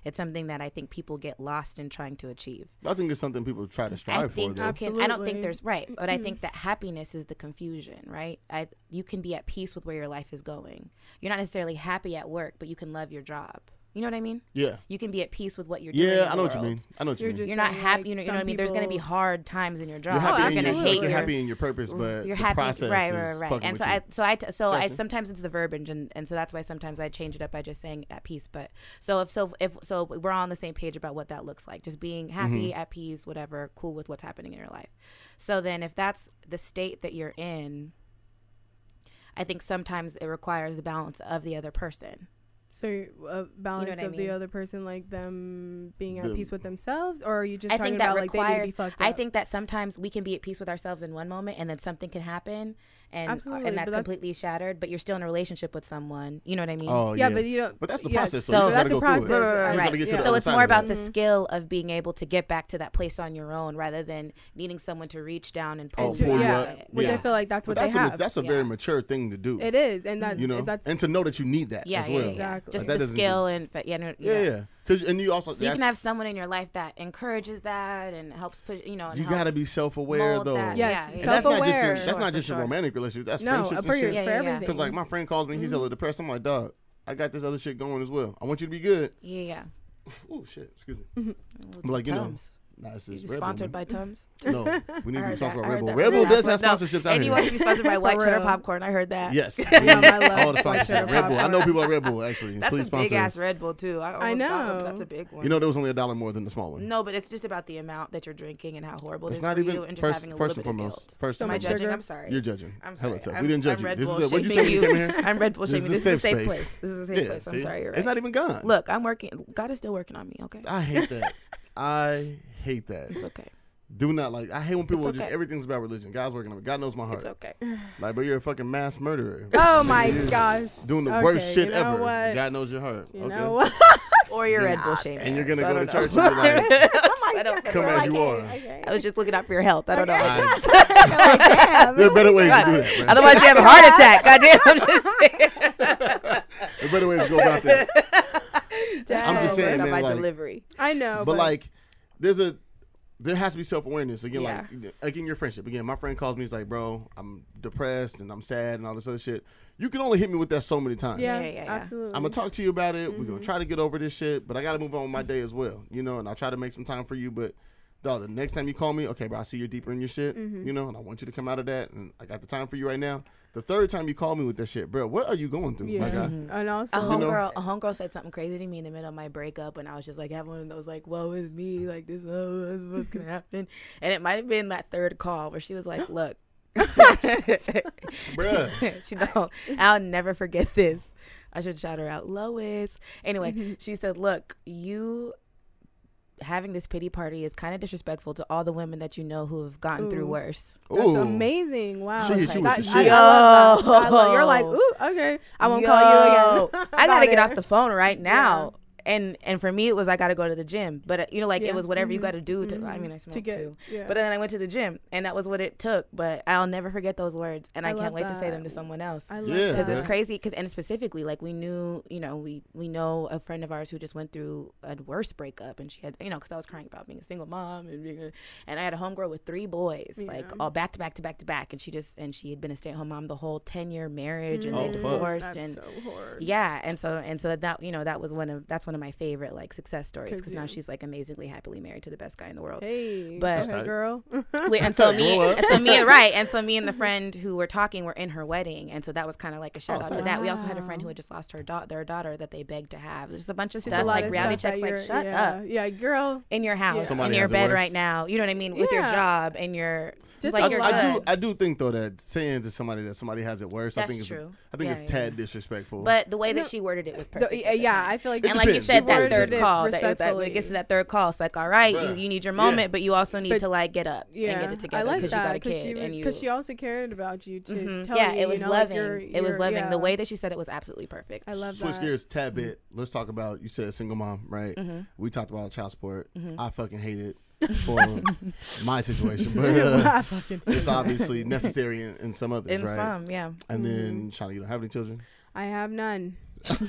it's something that i think people get lost in trying to achieve I think it's something people try to I strive for. think Though. you can, I don't think there's right, but I think that happiness is the confusion, right? I you can be at peace with where your life is going. You're not necessarily happy at work, but you can love your job. You know what I mean? Yeah, You can be at peace with what you're doing. yeah, I know what you mean. I know what you You're mean. just You're not happy. like, you know, you know what I mean. There's going to be hard times in your job. you're happy, you're in going to your, hate you're your happy in your purpose, but you're the happy, process right, is right, right. fucking And with so you. I, so I, t- so I sometimes it's the verbiage, and, and so that's why sometimes I change it up by just saying at peace. But so if so if so we're all on the same page about what that looks like, just being happy, Mm-hmm. at peace, whatever, cool with what's happening in your life. So then, if that's the state that you're in, I think sometimes it requires the balance of the other person. So uh, a balance what I of the mean? other person, like them being at The- peace with themselves, or are you just I talking think that about like they need to be requires. fucked I think that sometimes we can be at peace with ourselves in one moment, and then something can happen, and Absolutely, and that's but that's- completely shattered. But you're still in a relationship with someone. You know what I mean? oh yeah, yeah, but you don't. But that's the yes, process, though. So You just that's gotta a go it. process. You I- just gotta get to yeah. the so it's more of about it. the Mhm. skill of being able to get back to that place on your own rather than needing someone to reach down and pull Oh, to- pull you yeah, up. which Yeah. I feel like that's But what that's they a, have. that's a very Yeah. mature thing to do. it is, and that you know, that's and to know that you need that yeah, as well. yeah, Exactly. just the skill and but yeah, no, Yeah, yeah. Cause and you also So you can have someone in your life that encourages that and helps push. You know, and you gotta be self aware though. that. Yes, Yeah, And yeah. that's not just Self-aware. that's Sure, not just your sure. romantic relationship. That's no, friendships for and shit. Yeah, for yeah, yeah. everything. Because like my friend calls me, he's a little depressed. I'm like, dog, I got this other shit going as well. I want you to be good. Yeah, yeah. Oh shit, excuse me. Mm-hmm. Well, But like you know, Tums. Nah, this Is is he sponsored man. by Tums? No, we need to be sponsored that. by I Red Bull. Red Bull does that's have what- sponsorships no, out And he here. wants to be sponsored by White For Cheddar. Popcorn. I heard that. Yes, Yeah, I love all the White sponsorship. Cheddar Red Bull. I know Popcorn. people at Red Bull actually. That's Please a big sponsor ass. Red Bull too. I, almost I know. That's a big one. You know, there was only a dollar more than the small one. No, but it's just about the amount that you're drinking and how horrible it it's not for even you, and just first. having a First little and bit of foremost. guilt. First So and Am I judging? I'm sorry. You're judging. I'm Hella sorry. tough. We didn't judge you. Red This is what'd you say you came here? I'm Red Bull This shaming. is This a is a safe safe place. This is a safe place. I'm sorry. You're right. It's not even gone. Look, I'm working. God is still working on me. Okay, I hate that. I hate that. it's okay. Do not like. I hate when people It's just everything's about religion. God's working on me. God knows my heart. It's okay. Like, but you're a fucking mass murderer. Oh my gosh. Doing the Okay, worst shit you know ever. What? God knows your heart. you okay? know what? Or you're Red Bull shaming. And you're gonna So go to don't church know. and be like, oh I don't come as you are. I was just looking out for your health. I don't know. I, there are better ways to do that. Man. Otherwise, you have a heart attack. Goddamn. I'm just. There are better ways to go about that. I'm just saying, Got man. Like, delivery. I know, but like, there's a there has to be self awareness again. Yeah. Like again, your friendship. Again, my friend calls me. He's like, bro, I'm depressed and I'm sad and all this other shit. You can only hit me with that so many times. yeah, Yeah, yeah, yeah. absolutely. I'm gonna talk to you about it. We're Mm-hmm. gonna try to get over this shit, but I gotta move on with my day as well, you know. And I'll try to make some time for you, but dog, the next time you call me, okay, bro, I see you're deeper in your shit, Mm-hmm. you know, and I want you to come out of that, and I got the time for you right now. The third time you call me with that shit, bro, what are you going through, yeah, my guy? and also A You know? homegirl, a homegirl said something crazy to me in the middle of my breakup, and I was just like having one of those like, "Woe is me!" Like this, oh, this is what's gonna happen. And it might have been that third call where she was like, "Look, Bruh. she know I'll never forget this. I should shout her out, Lois. Anyway, Mm-hmm. she said, "Look, you." Having this pity party is kind of disrespectful to all the women that you know who have gotten through Ooh. worse. That's amazing. Wow. She hit you with That- the I- shit. I love that. I love- You're like, ooh, okay. I won't call you again. I gotta get off the phone right now. And and for me, it was I gotta go to the gym. But uh, you know, like Yeah. it was whatever you Mhm. got to do to. I Mhm. mean, I To smoked get- too. yeah. But then I went to the gym, and that was what it took. But I'll never forget those words, and I, I can't love wait to say them to someone else. I love Yeah, because that. it's crazy. Because and specifically, like we knew, you know, we we know a friend of ours who just went through a worse breakup, and she had, you know, because I was crying about being a single mom, and being a, and I had a homegirl with three boys, like all back to back to back to back, and she just and she had been a stay at home mom the whole ten year marriage, and Oh, they divorced, That's and so hard. yeah, and so and so that you know that was one of that's one of my favorite like success stories because now she's like amazingly happily married to the best guy in the world. Hey, But- go That's ahead, tight. girl. Wait, and so me, and so me, right, and so me and the friend who were talking were in her wedding, and so that was kind of like a shout Oh, out to tight. that. We also had a friend who had just lost her da- their daughter that they begged to have. There's just a bunch of Just stuff like of reality stuff checks. Like, shut yeah, up Yeah, girl. in your house, Somebody in your bed right now. You know what I mean with your job and your Just like a you're lot. I do. I do think though that saying to somebody that somebody has it worse, I That's think it's. true. I think Yeah, it's yeah, tad disrespectful. But the way that she worded it was perfect. yeah, at the yeah, time. I feel like and like you depends. Said, that third call, that, that, respectfully. it gets to that third call. It's like, all right, you, you need your Yeah. moment, but you also need But- to like get up Yeah, and get it together I like because you got a kid and you. because she also cared about you to Mhm. tell yeah, you. it was you know, like, loving. you're- it was loving. yeah. The way that she said it was absolutely perfect. I love Switch that. gears tad bit. Let's talk about. You said single mom, right? Mm-hmm. We talked about child support. Mm-hmm. I fucking hate it for my situation, but uh, it's obviously necessary in, in some others, In right? some, yeah. And Mm-hmm. then, Shauna, you don't have any children? I have none.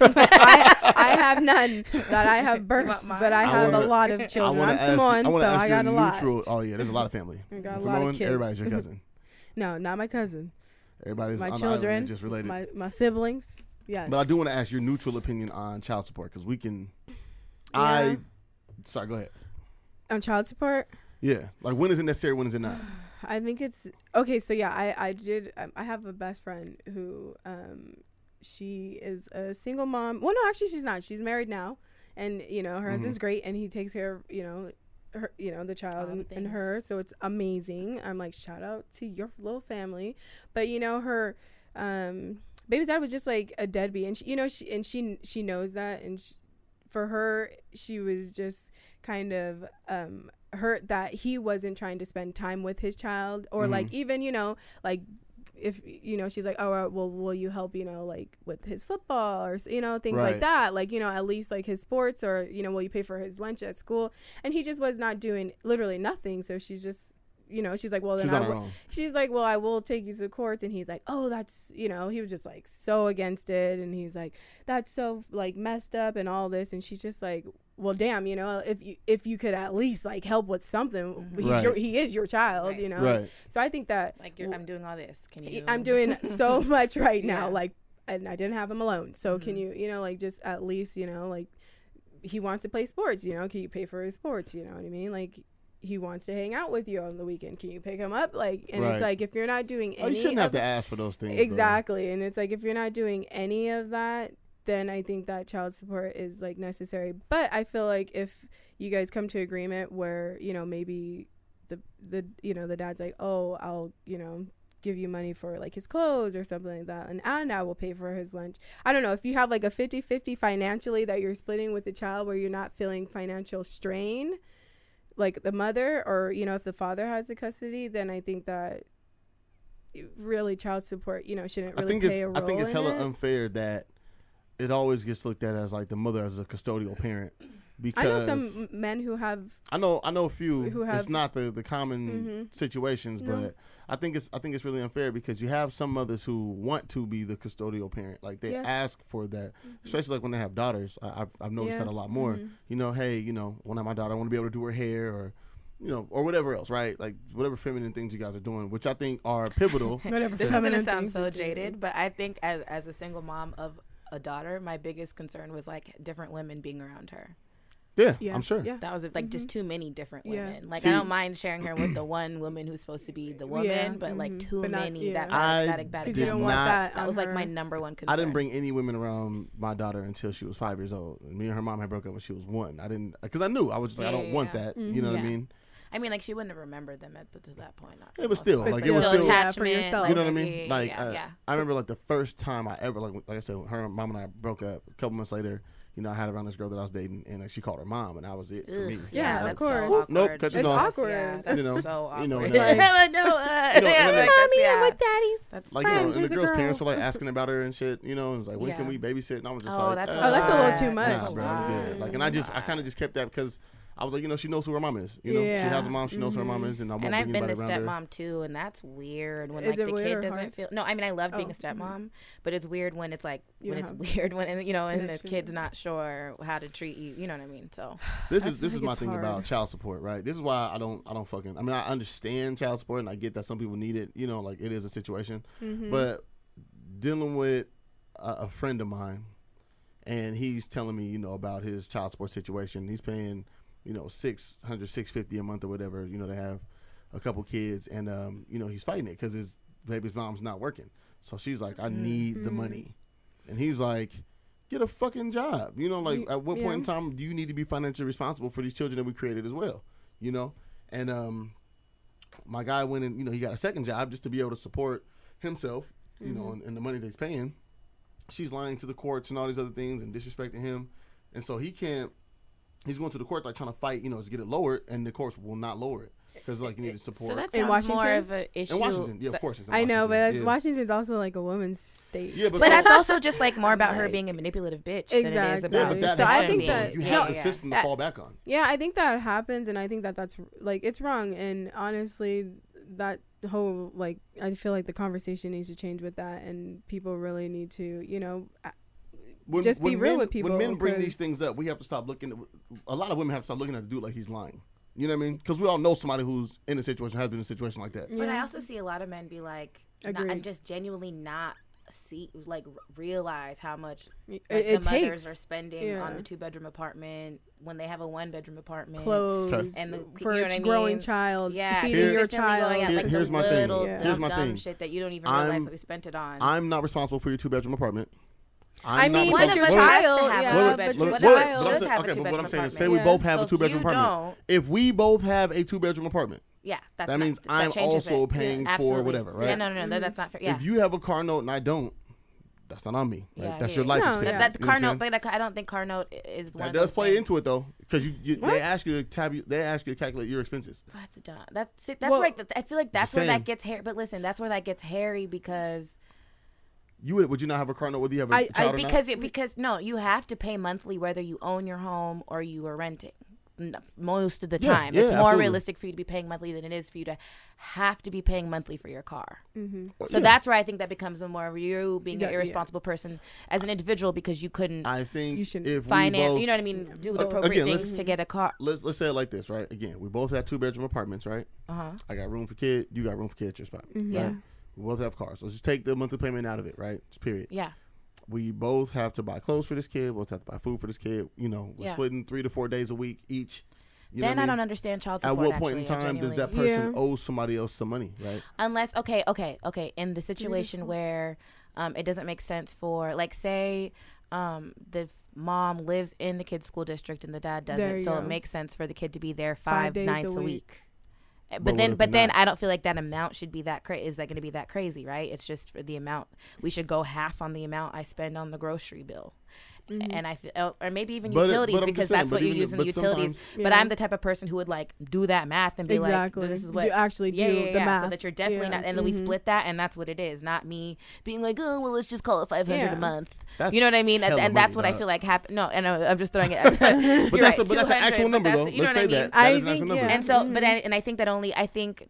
I, I have none that I have birthed, but I I have wanna- a lot of children. want I'm to ask. Samoan, I so ask I got a lot. neutral. Oh yeah, there's a lot of family. I got a lot of kids. everybody's your cousin. No, not my cousin. Everybody's My on children, island, just related. My my siblings. Yes. But I do want to ask your neutral opinion on child support because we can. Yeah. I sorry. Go ahead. on child support. Yeah, like when is it necessary? When is it not? I think it's okay. So yeah, I I did. Um, I have a best friend who um she is a single mom. Well, no, actually she's not. She's married now, and you know her husband's great, and he takes care of you know her you know the child and, and her. So it's amazing. I'm like shout out to your little family, but you know her um baby's dad was just like a deadbeat, and she, you know she and she she knows that, and she, for her she was just kind of um hurt that he wasn't trying to spend time with his child or Mm-hmm. like even you know like if you know she's like oh uh, well will you help you know like with his football or you know things Right. like that like you know at least like his sports or you know will you pay for his lunch at school and he just was not doing literally nothing so she's just you know she's like well then She's I will- she's like, well, I will take you to the courts, and he's like, oh, that's you know, he was just like so against it, and he's like, that's so like messed up and all this, and she's just like, well, damn, you know, if you if you could at least like help with something, he's Right. your, he is your child, Right. you know, Right. So I think that Like you're, I'm doing all this. Can you? I'm doing so much right now, Yeah. like, and I didn't have him alone, so can Mhm. you, you know, like just at least, you know, like he wants to play sports, you know, can you pay for his sports, you know what I mean, like. He wants to hang out with you on the weekend. Can you pick him up? Like, and Right. it's like if you're not doing any, Oh, you shouldn't have to ask for those things. bro. exactly and it's like if you're not doing any of that then i think that child support is like necessary but i feel like if you guys come to agreement where you know maybe the the you know the dad's like oh i'll you know give you money for like his clothes or something like that and and I will pay for his lunch. I don't know if you have like a 50-50 financially that you're splitting with the child where you're not feeling financial strain like the mother or you know if the father has the custody then I think that really child support you know shouldn't I really think play it's a role I think it's hella it. unfair that it always gets looked at as like the mother as a custodial parent Because I know some men who have I know I know a few. who have, it's not the the common Mhm. situations, No. but I think it's I think it's really unfair because you have some mothers who want to be the custodial parent, like they Yes. ask for that, especially like when they have daughters. I, I've I've noticed Yeah. that a lot more. Mhm. You know, hey, you know, when I have my daughter, I want to be able to do her hair or. You know, or whatever else, right? Like whatever feminine things you guys are doing, which I think are pivotal. This is gonna sound so jaded, but I think as as a single mom of a daughter, my biggest concern was like different women being around her. Yeah, Yeah, I'm sure. Yeah. That was like just too many different Yeah. women. Like See- I don't mind sharing her with the one woman who's supposed to be the woman, Yeah, but like mhm. too But not- many. yeah. That I that, that, that Because you don't want not- that. That on was like my number one concern. I didn't bring any women around my daughter until she was five years old. Me and her mom had broke up when she was one. I didn't because I knew I was just like I don't yeah, want yeah. that. You know what I Mhm. mean? I mean, like she wouldn't have remembered them at to that point. not- Yeah, but still, like it was still, still. yeah, for attachment, yourself. You know what I mean? Like yeah, uh, yeah. I remember like the first time I ever like like I said, her mom and I broke up. A couple months later, you know, I had around this girl that I was dating, and like, she called her mom, and that was it for me. Ugh, Yeah, It's of like, course. So Nope, awkward. cut this It's off. awkward. Yeah, that's You know, so awkward. you know, and then- no, uh, You know, yeah, and like, then- that's, yeah. daddy's That's Like you know, and the girl's girl. parents were like asking about her and shit. You know, and it's like, when can we babysit? And I was just Oh, like, that's uh, Oh, that's a little too much. Nah, bro. I'm good. Like, and I just, I kind of just kept that because I was like, you know, she knows who her mom is. You know, she has a mom, she knows who her mom is, and I won't and bring I've been anybody a around her. stepmom too, and that's weird when Is like the weird kid doesn't hard? feel. No, I mean I love being Oh, a stepmom, but it's weird when it's like You when it's weird when and, you know and the kid's not sure how to treat you. You know what I mean? So This is this is my thing hard. about child support, right? This is why I don't I don't fucking I mean I understand child support and I get that some people need it, you know, like it is a situation. Mm-hmm. But dealing with a, a friend of mine and he's telling me, you know, about his child support situation. He's paying, you know, 600 650 a month or whatever, you know, they have a couple kids and um, you know, he's fighting it cuz his baby's mom's not working. So she's like, "I need the Mhm. money." And he's like, "Get a fucking job." You know, like at what point in time do you need to be financially responsible for these children that we created as well? You know? And um my guy went and, you know, he got a second job just to be able to support himself, you know, and, and the money that he's paying. She's lying to the courts and all these other things and disrespecting him. And so he can't he's going to the court like trying to fight, you know, to get it lowered and the courts will not lower it because like you need to support so that In sounds more Washington? of an issue. in Washington. Yeah, of course it's in I know, but yeah. Washington's also like a woman's state. Yeah, but, But so- that's also just like more about her being a manipulative bitch than it is about yeah, but that So I think that- you no, have the yeah. system to fall back on. Yeah, I think that happens, and I think that that's like it's wrong. And honestly, that whole like I feel like the conversation needs to change with that, and people really need to, you know, a- When, Just be real men, with people, When men bring 'cause- these things up, we have to stop looking. At, a lot of women have to stop looking at the dude like he's lying. You know what I mean? Because we all know somebody who's in a situation, has been in a situation like that. But I also see a lot of men be like, not, Agreed. and just genuinely not see, like, realize how much like, it the mothers takes are spending yeah. on the two bedroom apartment when they have a one bedroom apartment. clothes And the- for you know its what I growing mean? child, Yeah, feeding Here- your consistently going child. at, Here- like, here's the my thing. little Yeah. dumb, Here's my dumb thing. shit that you don't even I'm- realize that we spent it on. I'm not responsible for your two bedroom apartment. I I'm not mean, One but your us responsible- has to child, a yeah, but your one of us But I'm child. should saying- have a okay, but what I'm saying is, say we both have a two bedroom apartment. If we both have a two bedroom apartment, Yeah, that's that not- means that I'm changes also it. paying for whatever, right? Yeah, no, no, no, that, mm-hmm. that's not fair. Yeah. if you have a car note and I don't, that's not on me. Right? Yeah, that's yeah, your yeah. life No, experience. yeah. That's You know car note, but I don't think car note is one that of does those play things. into it though, because you, you they ask you to tab you, they ask you to calculate your expenses. That's dumb. That's see, that's Well- where I, I feel like that's where saying. that gets hairy. But listen, that's where that gets hairy because You would would you not have a car note whether you have a I- I- child or not? because it, because no, you have to pay monthly whether you own your home or you are renting. Most of the Yeah, time, yeah, it's more absolutely. realistic for you to be paying monthly than it is for you to have to be paying monthly for your car. hmm So Yeah. that's where I think that becomes a more of you being Yeah, an yeah. irresponsible person as an individual because you couldn't I think You should if finance. we both, you know what I mean? Do the Uh, appropriate again, things to get a car. let's let's say it like this, right? Again, we both have two bedroom apartments, right? Uh huh. I got room for kid, you got room for kid at your spot. Mhm. Yeah. Right? We both have cars. Let's just take the monthly payment out of it, right? Just period. Yeah. We both have to buy clothes for this kid. We both have to buy food for this kid. You know, we're Yeah. splitting three to four days a week each. You know then I, mean? don't understand child support. At what point in actually, I time does that person Yeah. owe somebody else some money, right? unless okay okay okay in the situation where um, it doesn't make sense for like say um, the mom lives in the kid's school district and the dad doesn't so go. it makes sense for the kid to be there Five five, days nights a a week. week, But but, then but then not? i don't feel like that amount should be that crazy is that going to be that crazy right it's just for the amount we should go half on the amount i spend on the grocery bill Mhm. and I feel, or maybe even But utilities but because saying, that's what you even- use in utilities. sometimes- But I'm the type of person who would like do that math and be exactly. like, "This is what do actually do yeah, yeah, the yeah. math. So that you're definitely Yeah. not, and then we Mhm. split that, and that's what it is. Not me being like, oh, well, let's just call it 500 Yeah. a month. That's you know what I mean? And, and that's money, what I feel like happened. No, and I- I'm just throwing it. But You're that's right, a, but that's an actual number that's- though. you know Let's say that. I That is an think, actual number. yeah. And so, but and I think that only I think.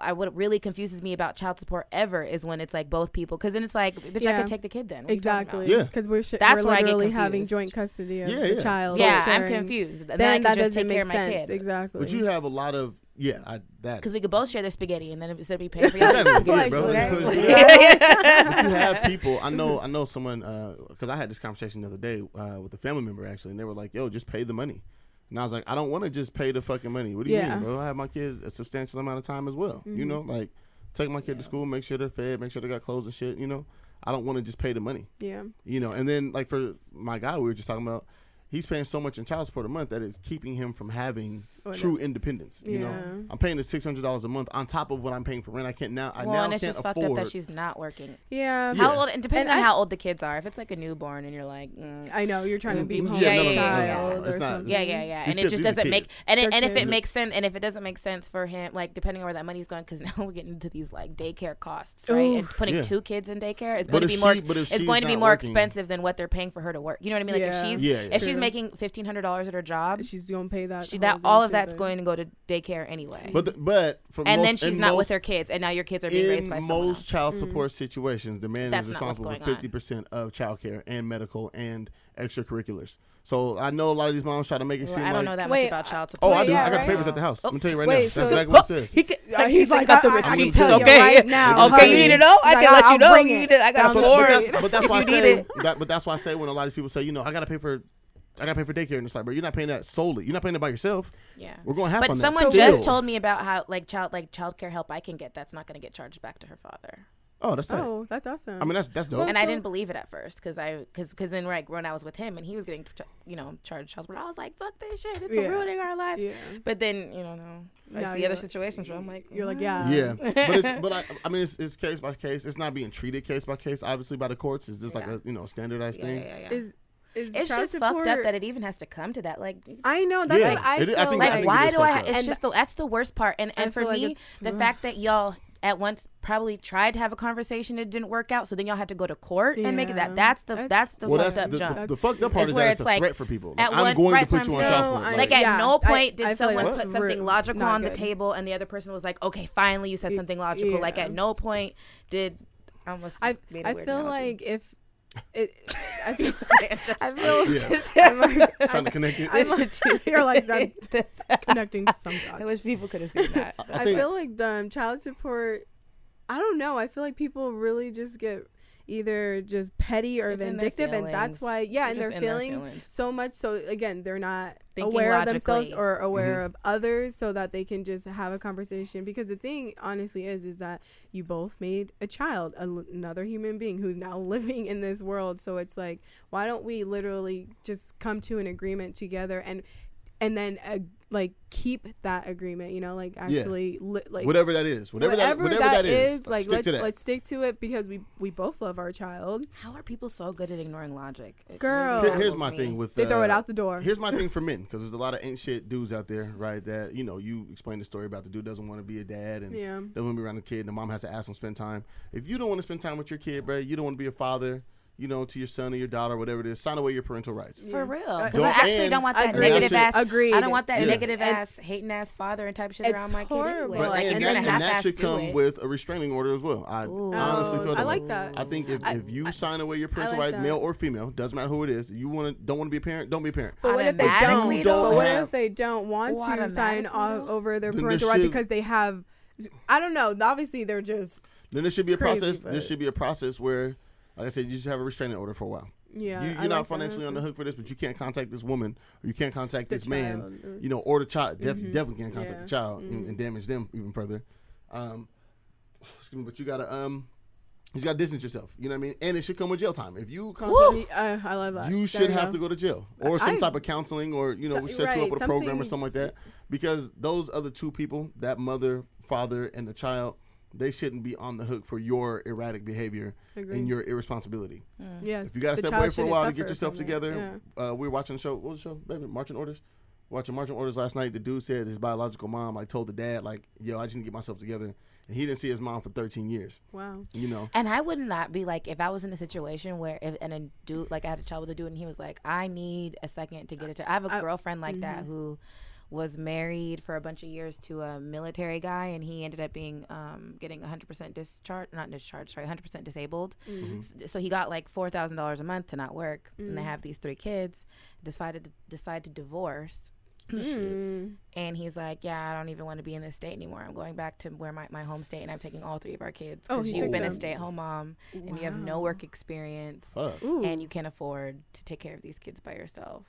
I what really confuses me about child support ever is when it's like both people, because then it's like, bitch, I Yeah. could take the kid then. What are you talking about? Exactly. Yeah. Because we're, sh- That's we're where I get literally having confused. joint custody of Yeah, the yeah. child. Yeah, I'm confused. Then, Then I that just doesn't take care make of my sense. kid. Exactly. But you have a lot of yeah, I, that. Because we could both share the spaghetti, and then instead of me paying for y'all, Exactly, yeah, Like, bro. okay. You okay. but you have people. I know. I know someone because I had this conversation the other day uh, with a family member actually, and they were like, "Yo, just pay the money." And I was like, "I don't want to just pay the fucking money. What do you Yeah. mean, bro? I have my kid a substantial amount of time as well. You Mhm. know, like take my kid to school, make sure they're fed, make sure they got clothes and shit. You know, I don't want to just pay the money. yeah. You know, and then like for my guy, we were just talking about. He's paying so much in child support a month that it's keeping him from having Or true independence. You know, I'm paying the six hundred dollars a month on top of what I'm paying for rent. I can't now. I well, now and it's can't just fucked afford. up that she's not working. Yeah. Yeah. How old? And depending And on I- how old the kids are. If it's like a newborn and you're like, mm, I know you're trying to be home yeah, no, no, no, no, child. It's or not- something. yeah, yeah, yeah, and it just doesn't make kids. and it, and if it makes sense and if it doesn't make sense for him, like depending on where that money's going, because now we're getting into these like daycare costs, right? And putting two kids in daycare is going to be more. but if it's going to be more expensive than what they're paying for her to work. You know what I mean? Like if she's Yeah, yeah. if she's making fifteen hundred dollars at her job, She's gonna pay that. she that all of too, that's going to go to daycare anyway. But the, but for and most, then she's not most, with her kids, and now your kids are being raised by someone most else. child Mm. support situations, the man That's is responsible for fifty percent of childcare and medical and extracurriculars. So I know a lot of these moms try to make it Well, seem I don't like, know that Wait, much about child support. oh, I do. yeah, I got right? papers at the house. I'm gonna tell you right Wait, now. so- That's exactly what it says. He can, Uh, he's like, got I, the I, I receipts. can tell you okay. right now. Okay, you need to know? I He's can like, let you know. You need to- I got That's a But, but story. that's, but that's why I you need say it. that. But that's why I say when a lot of these people say, you know, I gotta pay for, I gotta pay for daycare, and it's like, bro, you're not paying that solely. You're not paying it by yourself. Yeah. We're going half But on that. someone Still. just told me about how like child like child care help I can get that's not going to get charged back to her father. Oh, that's it. Oh, that's awesome. I mean, that's that's dope. Well, and I didn't believe it at first because I because because then like when I was with him and he was getting you know charged child support I was like fuck this shit it's Yeah. ruining our lives. yeah. But then you know no I Now see you're other like- situations where I'm like you're like, "Mm." yeah. Yeah, but it's, but I, I mean, it's, it's case by case. It's not being treated case by case, obviously by the courts. It's just like Yeah. a you know standardized yeah, thing. yeah, yeah. Is is It's child just fucked up that it even has to come to that. Like, I know that's Yeah, what I it is- I feel think- I like think why is do I? fucked. It's And just the, that's the worst part. And and for like me, the ugh. fact that y'all at once probably tried to have a conversation, it didn't work out. So then y'all had to go to court and make it that. That's the That's- that's the Well, fucked that's up the, jump. the, the fucked up part It's is where that it's it's a like, threat for people. at Like, I'm one- going right, to put you I'm on child support. I- Like Like, at Yeah, no I- point did I feel like someone put something logical not on the table, and the other person was like, "Okay, finally you said something logical." Like at no point did I almost I made a I weird feel analogy. like if it I feel I Yeah. feel I'm like, trying to connect it. I'm like, you're like that connecting to some I dots. wish people could have seen that. I I, think- feel like the um, child support. I don't know. I feel like people really just get either just petty or It's vindictive, and that's why, yeah, and their in their feelings, feelings. so much. So again, they're not Thinking aware of themselves or aware Mhm. of others, so that they can just have a conversation. Because the thing, honestly, is is that you both made a child, a l another human being who's now living in this world. So it's like, why don't we literally just come to an agreement together and and then uh, like keep that agreement? You know, like actually li- like whatever that is, whatever, whatever, that, whatever that is, like stick let's to that. let's stick to it because we we both love our child. How are people so good at ignoring logic? It Girl. really here's my me. thing with They throw it uh, out the door. Here's my thing for men, because there's a lot of ain't shit dudes out there, right? That you know, you explain the story about the dude doesn't want to be a dad and Yeah. doesn't want to be around the kid, and the mom has to ask him to spend time. If you don't want to spend time with your kid, bro, you don't want to be a father, you know, to your son or your daughter, whatever it is, sign away your parental rights. For real, because I Don't- actually don't want that Agreed. negative ass. Agreed. I don't want that Yeah. negative And- ass, hating ass father and type shit It's around my kid horrible. anyway. But, Like, and, if you're that, and that should come it. with a restraining order as well. I Ooh. honestly feel I that. like that. I think if, I- if you I- sign away your parental like rights, male or female, doesn't matter who it is, you want to don't want to be a parent, don't be a parent. But what if they don't? Don't But what if they don't want to sign Automatically off don't? over their parental right should- because they have? I don't know. Obviously, they're just Then there should be a process. There should be a process where, like I said, you should have a restraining order for a while. yeah. you, you're like not financially on the hook for this, but you can't contact this woman or you can't contact The this man, child, or- you know, or the child. Def- Mhm. Definitely can't contact Yeah. the child and, Mhm. and damage them even further. Um, excuse me, but you gotta um, you gotta distance yourself. You know what I mean? And it should come with jail time. If you contact, Uh, I love that. you There should have go. to go to jail or some I- type of counseling or you know So- we set you up with a program or something like that because those other two people that mother father and the child they shouldn't be on the hook for your erratic behavior Agreed. and your irresponsibility Yes. if you got to step away for a while to get yourself together Yeah. uh, we were watching the show what was the show baby marching orders watching marching orders last night the dude said his biological mom like told the dad like yo i just need to get myself together and he didn't see his mom for 13 years Wow. you know And I would not be like if I was in a situation where if and a dude like I had a child with a dude and he was like I need a second to get it to. I have a I- girlfriend like that mhm. who was married for a bunch of years to a military guy and he ended up being um, getting 100% discharged not discharged sorry 100% disabled Mm. S- so he got like $4000 a month to not work and they Mm. have these three kids decided to decide to divorce Mm. and he's like, "Yeah, I don't even want to be in this state anymore. I'm going back to where my, my home state, and I'm taking all three of our kids Oh, because he you've took been a stay at home mom, and you have no work experience, fuck and you can't afford to take care of these kids by yourself."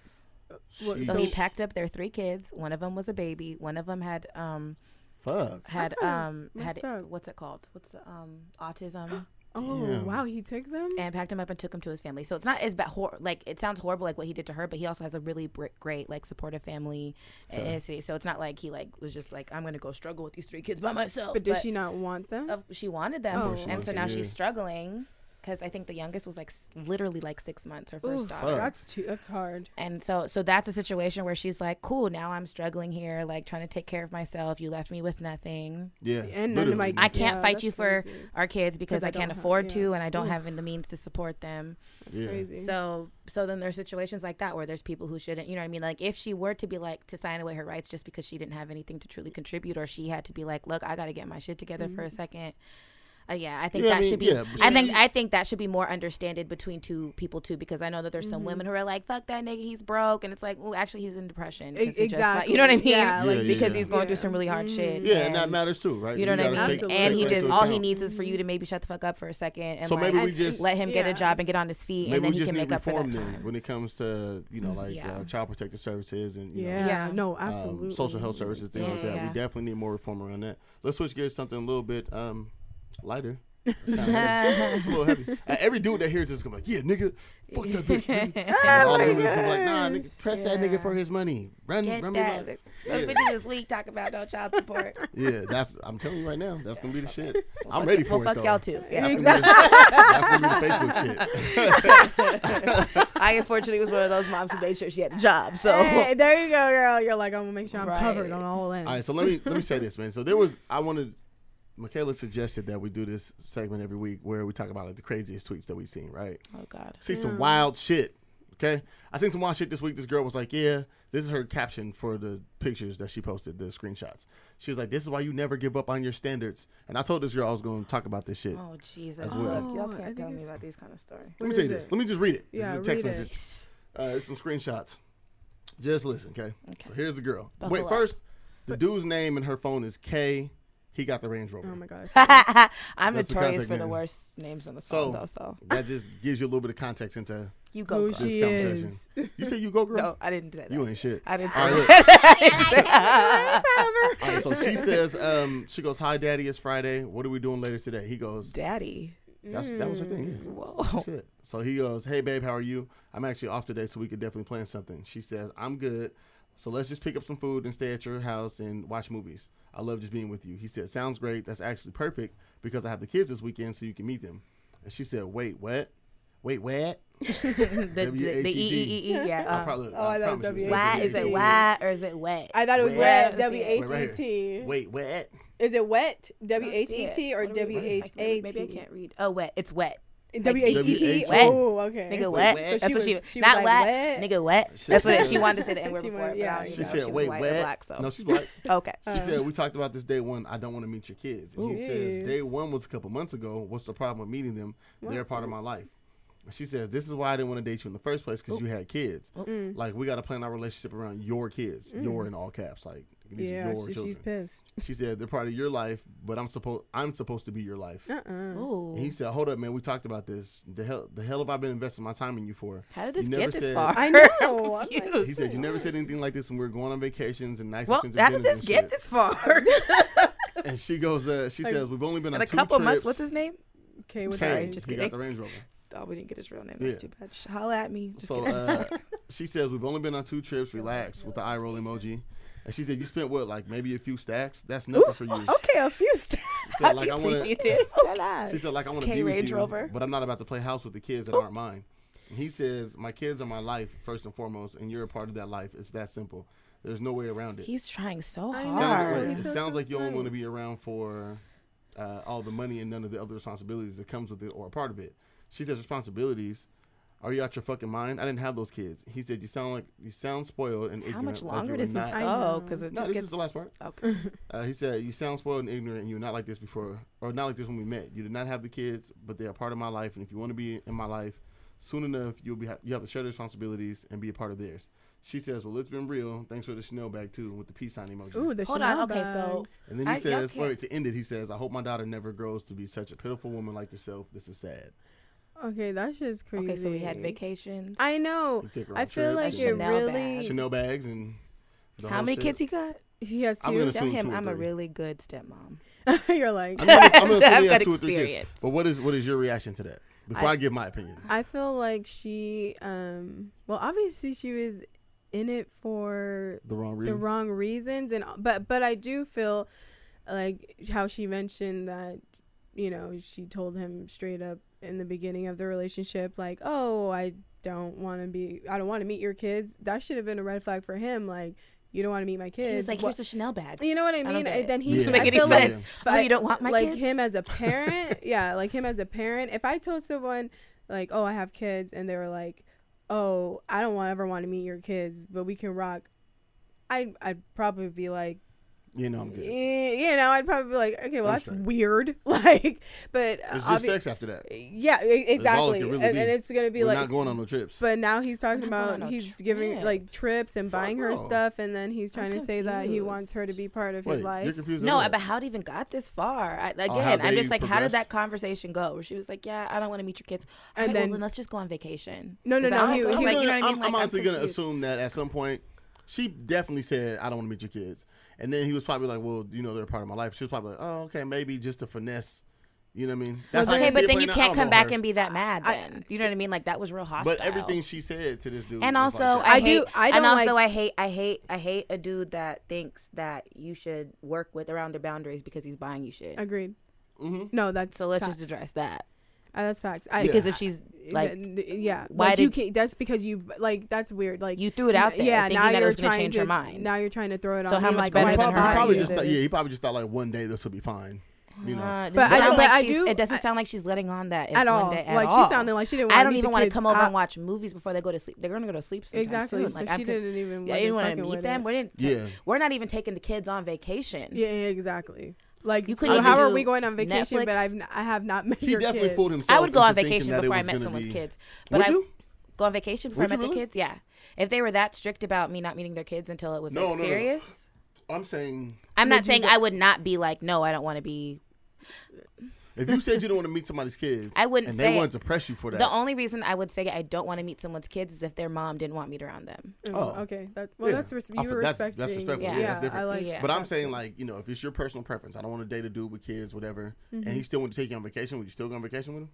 What- So So- he packed up their three kids. One of them was a baby. One of them had um fuck had um had up. what's it called? What's the um autism? Oh Damn. wow, he took them. and packed him up and took him to his family. So it's not as bad. Hor- like it sounds horrible, like what he did to her, but he also has a really br- great, like, supportive family in Okay. his city. So it's not like he like was just like, I'm gonna go struggle with these three kids by myself. But did she not want them? Of, she wanted them, Oh. Of course she and so now she's struggling because I think the youngest was like literally like six months, her first Oof, daughter. Fuck. that's too. That's hard. And so, so that's a situation where she's like, "Cool, now I'm struggling here, like trying to take care of myself. You left me with nothing. Yeah. And none of my- I can't Yeah, fight that's you for crazy. our kids because I I can't don't have- afford yeah. to, and I don't Oof. have the means to support them. That's Yeah. crazy. So, so then there's situations like that where there's people who shouldn't, you know what I mean? Like if she were to be like to sign away her rights just because she didn't have anything to truly contribute, or she had to be like, look, I got to get my shit together for a mm-hmm. second. Uh, yeah, I think Yeah, I that mean, should be. yeah, but I think I think that should be more understood between two people too, because I know that there's some women who are like, "Fuck that nigga, he's broke," and it's like, well, actually, he's in depression. 'cause E- he just, like- exactly. you know what I mean? Yeah, like, because yeah. he's going Yeah. through some really hard Mhm. shit. Yeah, and that matters too, right? You know what I mean? take- and he just into all he needs is for you to maybe shut the fuck up for a second and So like, maybe we just let him get a job and get on his feet, maybe and then he can make up for reform that then time. when it comes to you know like uh, child protective services and yeah. Yeah. No, um, absolutely. social health services, things like that. We definitely need more reform around that. Let's switch gears something a little bit um, lighter. It's, kinda heavy. It's a little heavy. Uh, every dude that hears this is gonna be like, "Yeah, nigga, fuck that bitch." nigga." And Oh all the women is gonna be like, "Nah, nigga, press that nigga for his money. Run, Get run me that. my-" Those Yeah. bitches this week talk about no child support. Yeah, that's. I'm telling you right now, that's gonna be the shit. I'm ready for well, it fuck though. y'all too. Yeah. That's gonna, the, that's gonna be the Facebook shit. I unfortunately was one of those moms who made sure she had a job. So Hey, there you go, girl. You're like, I'm gonna make sure I'm Right. covered on all ends. All right, so let me let me say this, man. So there was I wanted Michaela suggested that we do this segment every week where we talk about like the craziest tweets that we've seen, right? Oh God. See some wild shit. Okay, I seen some wild shit this week. This girl was like, "Yeah, this is her caption for the pictures that she posted, the screenshots." She was like, "This is why you never give up on your standards." And I told this girl I was going to talk about this shit. Oh Jesus. As well. Look, y'all Oh, can't think tell me about these kind of stories. Let me tell you is this. Let me just read it. Yeah, this is a text read it. message. Uh, it's some screenshots. Just listen, okay? Okay. So here's the girl. Buckle Wait, up. first, the dude's name in her phone is K. He got the Range Rover. Oh my god. I'm That's the notorious contact for the worst names on the So- phone, though. So that just gives you a little bit of context into you go. Who girl. this she conversation. is. You say you go, girl. No, I didn't do that. You ain't shit. I didn't. All Say right, that. All right, so she says, um, she goes, "Hi, Daddy. It's Friday. What are we doing later today?" He goes, Daddy. That's, "That was her thing." Yeah. Whoa. That's it. So he goes, "Hey, babe, how are you? I'm actually off today, so we could definitely plan something." She says, "I'm good. So let's just pick up some food and stay at your house and watch movies. I love just being with you." He said, "Sounds great. That's actually perfect because I have the kids this weekend, so you can meet them." And she said, "Wait, what? Wait, what?" the, the, the E E E E. I Yeah. Um, probably, Oh, I thought it was promise W-A-T. why is it W-A-T. wet or is it wet? I thought it was Wet. wet. Wait, W H right E here. T. Wait, what? Is it wet? W H E T or What do we- W H A T? Maybe I can't read. Oh, wet. It's wet. W H E T. Wet. Oh, okay. Nigga Wait, wet. wet? That's So what she. was- she was not like, wet. wet? Nigga wet. Shit. That's what she wanted to say the N word before. went- yeah, I don't She know said, if she "Wait, white or black. So No, she's black. okay. She said, "We talked about this day one. I don't want to meet your kids." And he says, "Day one was a couple months ago. What's the problem with meeting them? They're part of my life." And She says, "This is why I didn't want to date you in the first place because you had kids. Mm. Like we got to plan our relationship around your kids. Your in all caps. Like these Yeah, are your she, children." she's pissed. She said, "They're part of your life, but I'm supposed I'm supposed to be your life." Uh uh And he said, "Hold up, man. We talked about this. The hell, the hell have I been investing my time in you for?" How did this You never get this said- far? I know. I'm I'm like. He said, "You never said anything like this when we were going on vacations and nice Well, how did this and get shit." this far? And she goes, uh, she Like, says, "We've only been In on a two couple trips. months. What's his name? Okay, what's Sorry, that? just he got the Range Rover. Oh, we didn't get his real name. That's Yeah. too bad. Sh- Holla at me. Just So uh, she says we've only been on two trips. Relax with the eye roll emoji. And she said you spent what, like maybe a few stacks. That's nothing for you. Okay, a few stacks. She said, like I want to. appreciative. That ass. She said like I want to K be with Range you, Rover. but I'm not about to play house with the kids that aren't mine. And he says my kids are my life first and foremost, and you're a part of that life. It's that simple. There's no way around it. He's trying so I know. sounds hard. like, it so, sounds so like you only want to be around for uh, all the money and none of the other responsibilities that comes with it or a part of it. She says responsibilities. Are you out your fucking mind? I didn't have those kids. He said you sound like you sound spoiled and How ignorant. How much like longer you were does this not- I go? Because it No, just this gets is the last part. okay. Uh, he said you sound spoiled and ignorant, and you're not like this before, or not like this when we met. You did not have the kids, but they are part of my life, and if you want to be in my life, soon enough you'll be ha- you have to share the responsibilities and be a part of theirs. She says, "Well, it's been real. Thanks for the Chanel bag too, with the peace sign emoji." Ooh, the Hold Chanel on. Okay, bag. so And then he I- says, wait, to end it, he says, I hope my daughter never grows to be such a pitiful woman like yourself. This is sad. Okay, that's just crazy. okay, so we had vacations. I know. You take her I on feel like trips it Chanel really. bag. Chanel bags and the How many shit. kids he got? He has I'm gonna two. Tell assume him two or I'm a three. really good stepmom. You're like, I'm gonna, I'm gonna assume I've he has got two or three kids. experience. But what is what is your reaction to that? Before I, I- give my opinion. I feel like she, um, well, obviously she was in it for The wrong the reason. wrong reasons, and but but I do feel like how she mentioned that, you know, she told him straight up in the beginning of the relationship, like, oh, I don't want to be, I don't want to meet your kids. That should have been a red flag for him, like. You don't want to meet my kids. He was like, What- "Here's a Chanel bag." you know what I mean? get it. then he, Yeah. Doesn't make any feel like sense. if Oh, you don't want my kids. like kids? him as a parent yeah like him as a parent if i told someone like oh i have kids and they were like oh i don't want ever want to meet your kids but we can rock I, I'd probably be like, You know, I'm good. eh, you know, I'd probably be like, okay, well, I'm that's straight. weird. like, but uh, It's just obvi- sex after that. Yeah, exactly. could really and, and it's gonna be We're like, not going on no trips. but now he's talking We're about on he's giving like trips. trips and Fuck buying her no. stuff, and then he's I'm trying to say that he wants her to be part of Wait, his you're life. confused? No, about but how it even got this far? I, again, Oh, I'm just like, how did that conversation go? Where she was like, "Yeah, I don't want to meet your kids," And and then, then- well, then let's just go on vacation. No, no, no, how he- it goes? he- like, I'm, you know what I mean? I'm, Like, I'm honestly gonna assume that at some point she definitely said, "I don't want to meet your kids," and then he was probably like, "Well, you know, they're a part of my life." She was probably like, "Oh, okay, maybe just a finesse." You know what I mean? That's Okay, see but then you can't come back her. and be that mad. I- Then you know what I mean? Like that was real hostile. But everything she said to this dude, and also, like. I, I hate, do- I don't and also, like- I hate, I hate, I hate a dude that thinks that you should work with around their boundaries because he's buying you shit. Agreed. Mhm. No, that's So let's facts. just address that. Uh, that's facts. I, Because if she's like, th- th- yeah, why like you did- can't. That's because you like. That's weird. Like you threw it out there, Yeah, thinking now that you're was going to trying change to her mind. Now you're trying to throw it So on how me. much like, better why he than did probably, her? he I probably do just thought, yeah, he probably just thought like one day this will be fine. You know, Uh, But I- sound but like I do- It doesn't sound like she's letting on that at one all. day at like all. she sounded like she didn't. I wanna don't meet even want to come over I- and watch movies before they go to sleep. They're gonna go to sleep sometime Exactly. soon. So Like she I could, didn't even. yeah, I didn't want to meet them. it. We didn't. Yeah. we're not even taking the kids on vacation. Yeah, yeah, exactly. Like, You so couldn't how are we going on vacation? But I've n- I have not met he your definitely kid. fooled himself. I would go on vacation before I met gonna someone be- with kids. But Would I you? go on vacation before Would I you met the kids. Yeah, if they were that strict about me not meeting their kids until it was No, like no, no. serious. I'm saying I'm not saying go- I would not be like, no, I don't want to be. If you said you don't want to meet somebody's kids, I wouldn't and say they it. wanted to press you for that. The only reason I would say I don't want to meet someone's kids is if their mom didn't want me around them. Mm, Oh. okay. That, well, Yeah. that's res- I you fe- were that's- respecting. that's respectful. Yeah, Yeah, that's different. I like. Yeah. But I'm saying cool. like you know if it's your personal preference, I don't want to date a dude with kids, whatever, Mm-hmm. and he still want to take you on vacation. Would you still go on vacation with him?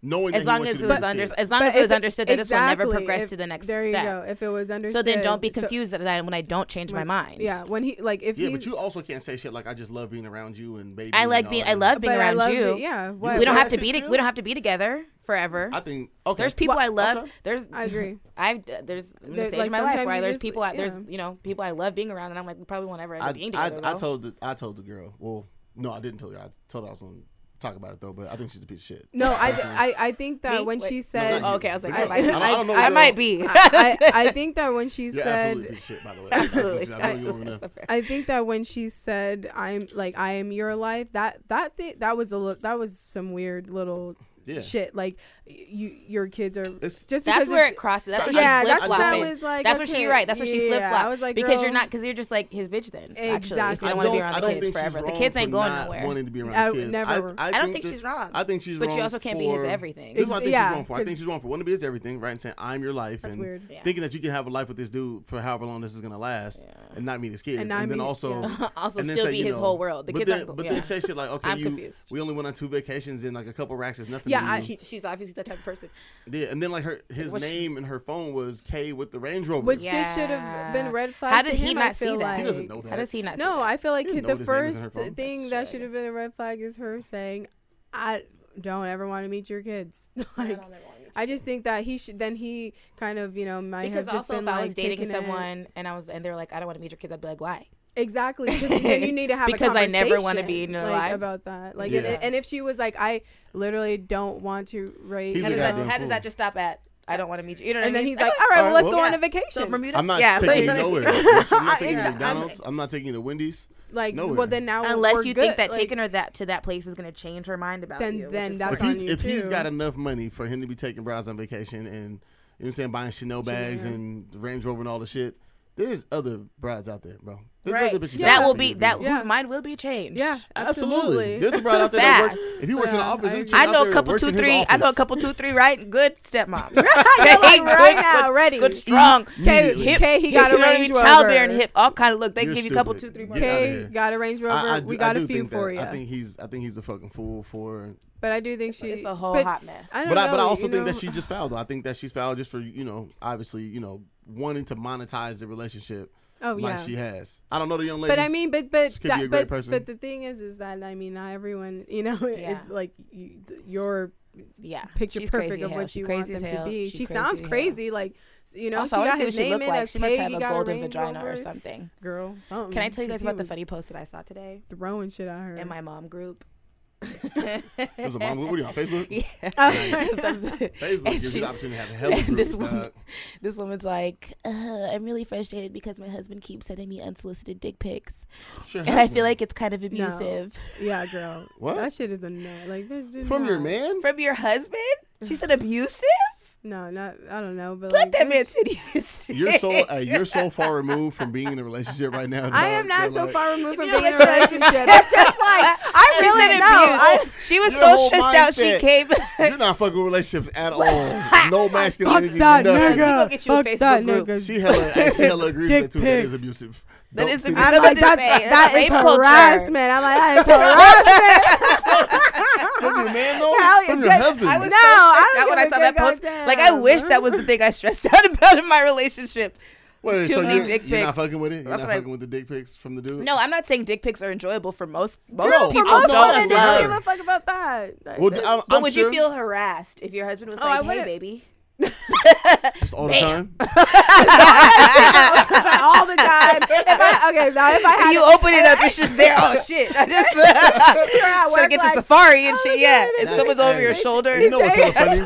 Knowing As that long as it was meet his under, as long But as it was understood that this will never progress if- to the next There you step. go. If it was understood, So then don't be so- confused that when I don't change my mind. Yeah, when he like if yeah, but you also can't say shit like I just love being around you and baby. I like being. I love being around love you. it, yeah, what- We don't have to be. To, we don't have to be together forever. I think okay. There's people I love. Okay. There's. I agree. I've there's I'm in There- stage like, of my life sometimes where you there's just- people I, there's yeah. you know people I love being around and I'm like we probably won't ever end I, up being together. I though. told the, I told the girl. Well, no, I didn't tell her. I told her I was going to talk about it though. But I think she's a piece of shit. No, I, I I think that Me? when Wait. she said, not you. Oh, okay, I was like, I- I, might, I don't- I know I, what might be. I, I think that when she You're absolutely said, piece of shit, by the way. Absolutely. I know you want to know. I think that when she said, "I'm like I am your life," that that thing, that was a little, that was some weird little Yeah. shit. Like you, your kids are It's- just because That's where it's- it crosses. That's where yeah, she's that's flip what I was like. That's where she right. That's where she yeah, flip I flop. was like, because you're not because you're just like his bitch then. Actually, if Exactly. you I don't want to be around I the kids think she's forever. The kids ain't for going not nowhere. Wanting to be around I his kids. never- I, I don't think think that- she's wrong. I think she's wrong. But wrong. you also can't be his everything. This is what I think Yeah, she's wrong for. I think 'cause- she's wrong for wanting to be his everything, right? And saying I'm your life, and thinking that you can have a life with this dude for however long this is gonna last, and not meet his kids, And and, then also also and then still say, be you his know, whole world. The but kids then, aren't. but yeah. then say shit like, okay, I'm you, confused. we only went on two vacations and like a couple racks is nothing. Yeah, to I- you. He- she's obviously that type of person. yeah, and then like her his Well, name and her phone was K with the Range Rover. which just should have been red flag. How did to he him, I not see feel that? Like. he doesn't know that. How does he not? see No, that? I feel like the didn't know his name was in her first thing that should have been a red flag is her saying, "I don't ever want to meet your kids." like, I just think that he should. Then he kind of, you know, might because have just also been if I like was dating taking it- someone and I was and they were like, I don't want to meet your kids, I'd be like, why? Exactly, because then you need to have Because a I never wanna be in their like, lives. about that. Like, Yeah. and, and if she was like, "I literally don't want to raise," How does, that, goddamn how does that just stop at? I don't want to meet you. You know what and I then he's like, "All right, well, let's Alright, go well, on a So vacation." Bermuda. I'm not yeah, taking you like- nowhere. I'm not taking you to Exactly. McDonald's. I'm not taking you to Wendy's. like, Nowhere. well, then now Unless we're you good. think that like, taking her that to that place is going to change her mind about Then- you. then is that's if fine. on he's you if he's too. got enough money for him to be taking bras on vacation and you know what I'm saying buying Chanel bags Chanel. and the Range Rover and all the shit, there's other brides out there, bro. There's right. other bitches. That will be that yeah. whose mind will be changed. Yeah, absolutely. absolutely. There's a bride out there that works. If you work yeah, in the office, I, I know a couple two three. I know a couple two three. Right, good stepmom. right, good, now, good, ready. Good strong. Okay, hip, he got a Range Rover. Childbearing hip, all kind of look. They give you a couple two three. K got a Range Rover. We got a few for you. I think he's I think he's a fucking fool for but I do think she's a whole hot mess. But I, but I also think that she just fouled. I think that she's fouled just for you know, obviously, you know, wanting to monetize the relationship. Oh like yeah, she has. I don't know the young lady, but I mean, but but that, but, person. but the thing is, is that I mean, not everyone, you know, yeah. it's like you, your yeah picture She's perfect of what she you want them to be. She, she crazy sounds crazy, hell. like you know, also, she got his name in like. as she must have a golden vagina or something. Girl, something. Can I tell you guys about the funny post that I saw today? Throwing shit at her in my mom group was a mom. What are you on Facebook? Yeah. Facebook gives you the opportunity to have hell this, woman, this woman's like, uh, I'm really frustrated because my husband keeps sending me unsolicited dick pics, sure, and. I feel like it's kind of abusive. No. Yeah, girl. What? That shit is a nut. Like, from not. your man? From your husband? She said abusive. No, not I don't know, but let like, that man titties. You're so uh, you're so far removed from being in a relationship right now. I am not so like, far removed from being in a relationship. It's just like I really know. I, she was so stressed out. She came. you're not fucking with relationships at all. No masculinity. Fuck that nothing. nigga. Get you Fuck a Facebook that group. nigga. She hella she hella agrees with too. That is abusive. That is abusive. I'm like that's, that, that is harassment. I'm like that is harassment from your man though, Hell, from your that, husband. I was no, so stressed out when I saw that post. Down. Like I wish that was the thing I stressed out about in my relationship. Wait, so you're, dick you're not fucking with it? You're not fucking with the dick pics from the dude? No, I'm not saying dick pics are enjoyable for most most Girl, people. Most women, they don't give a fuck about that. Well, I'm, I'm but would sure. you feel harassed if your husband was oh, like, "Hey, baby"? Just all the time. all the time. If I, okay, now if I had you to, open it up, I, it's just there. Oh shit! I just should I get like, to safari and oh shit. Yeah, and someone's over your shoulder. You know what's so funny?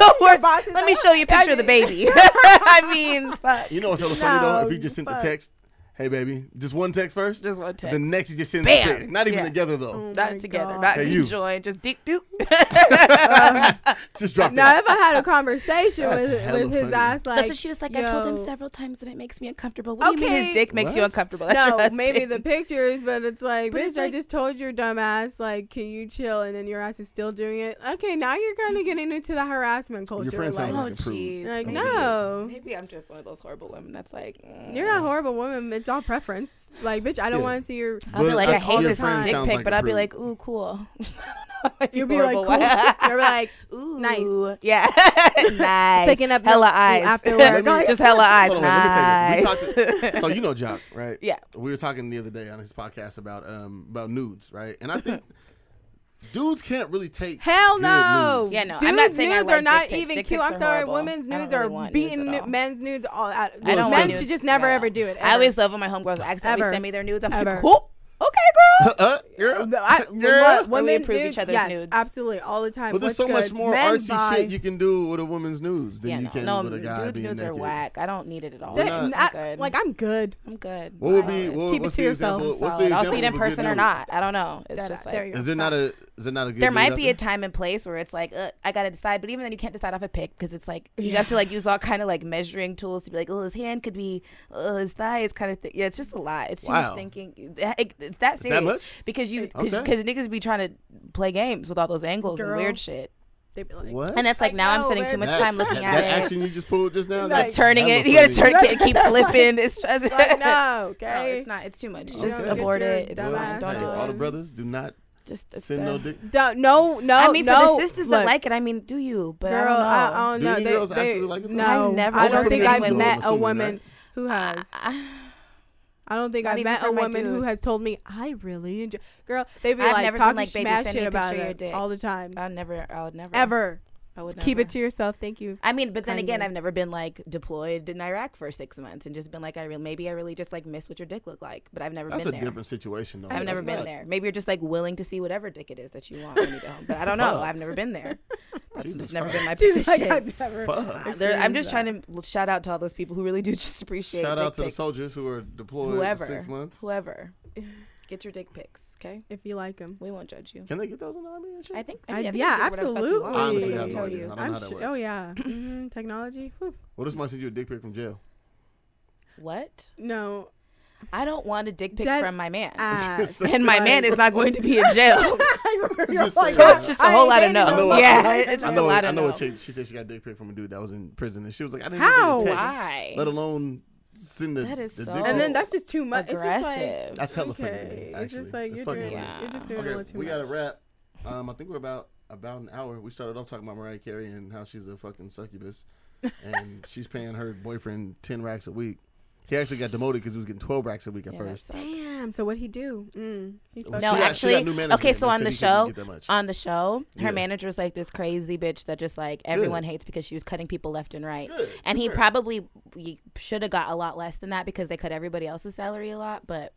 Let me show you a picture of the baby. I mean, you know what's so funny though? If he just sent the text hey baby, just one text first. Just one text. The next you just send Bam! the text. Not even yeah. together though. Oh not together. God. Not hey, you. joined. Just dick doop. just drop. Now, that. if I had a conversation with, with his funny. ass, like that's what she was like. Yo. I told him several times that it makes me uncomfortable. What okay. do you mean his dick makes what? you uncomfortable? That's no, maybe the pictures, but it's like, but bitch, it's like, I just told your dumb ass, like, can you chill? And then your ass is still doing it. Okay, now you're kind of mm-hmm. getting into the harassment culture. Your friend sounds like, oh, like no. Maybe I'm just one of those horrible women. That's like, mm. you're not mm. horrible woman it's all preference. Like, bitch, I don't yeah. want to see your. I'll be like, I, I hate this dick pic, like but I'll be like, ooh, cool. You'll be like, cool. You're like, ooh, nice. Yeah, nice. Picking up hella eyes after work. Me, just hella eyes. On, nice. Talked, so you know Jock, right? Yeah. We were talking the other day on his podcast about um about nudes, right? And I think dudes can't really take hell no. yeah no dudes I'm not saying nudes are not even dick cute. i'm sorry women's nudes are beating nudes men's nudes all out I don't men should just never ever do it ever. i always love when my homegirls accidentally ever. send me their nudes. I'm ever. like cool okay, girl. uh, girl. I, girl. Women we approve nudes, each other's yes, nudes. Absolutely, all the time. But there's so good? much more Men artsy buy... shit you can do with a woman's nudes than yeah, no. you can no, with a guy. Dudes' nudes naked. are whack. I don't need it at all. Not, not, I'm like I'm good. I'm good. What would be? What, Keep it to yourself. What's the I'll see it in person or not. I don't know. It's just like is there not a is it not a good there might be a time and place where it's like uh, I gotta decide, but even then you can't decide off a pick because it's like you have to like use all kind of like measuring tools to be like, oh, his hand could be, oh, his thigh is kind of. Yeah, it's just a lot. It's too much thinking. It's that serious. That much? Because you because okay. niggas be trying to play games with all those angles Girl. and weird shit. They'd be like, what? And that's like, like now no, I'm spending too much time looking that, at that it. Action you just pulled just now, like, turning it. You gotta turn it and keep flipping. It's like, no, okay, no, it's not. It's too much. Okay. Just okay. abort it. It's well, fine. Don't do it. All the brothers, do not just send no dick. Don't, no, no. I mean, no, for the sisters look, that like it, I mean, do you? But girl, I don't know. I, I don't know. Do they, girls actually like it? No, I never. I don't think I've met a woman who has. I don't think Not I've met a woman who has told me I really enjoy. Girl, they be I've like talking been, like, smash shit about it all the time. I'll never, I'll never ever. I would keep never. it to yourself. Thank you. I mean, but then again, I've never been like deployed in Iraq for six months and just been like, I really, maybe I really just like miss what your dick looked like. But I've never That's been there. That's a different situation, though. I've never been there. Maybe you're just like willing to see whatever dick it is that you want when you go home. But I don't know. I've never been there. That's Jesus just never been my position. Like, I've never I'm just that. trying to shout out to all those people who really do just appreciate. Shout out to pics. the soldiers who are deployed whoever, six months. Whoever, get your dick pics. Okay, if you like them. we won't judge you. Can they get those in the army and shit? I think. I- I mean, I think yeah, you can do whatever the fuck you absolutely. Honestly, I They have no tell idea. you. I don't I'm know how that works. oh yeah, hmm technology. Whew. What if somebody sends you a dick pic from jail? What? No. I don't want a dick pic That from my man. Ass. and my man is not going to be in jail. You're just like, so it's just a I whole ain't lot of no. I know what- yeah, it's just I a know. lot I of know no. a chick. She said she got a dick pic from a dude that was in prison, and she was like, "I didn't How? even get a text, Why? let alone send the, That is the so dick And then that's just too much. It's just like, Aggressive. That's hella funny to me. It's just like It's you're doing, hilarious. you're just doing a Okay, little too we much. got to wrap. Um, I think we're about about an hour. We started off talking about Mariah Carey and how she's a fucking succubus, and she's paying her boyfriend ten racks a week. He actually got demoted because he was getting twelve racks a week at Yeah, that first. sucks. Damn. So what he do? Mm, he fucked No, she got- up. actually, got new management. okay. So They on said the he couldn't show, get that much. on the show, her Yeah. manager's like this crazy bitch that just like everyone hates because she was cutting people left and right. Good. And he Good. probably should have got a lot less than that because they cut everybody else's salary a lot. But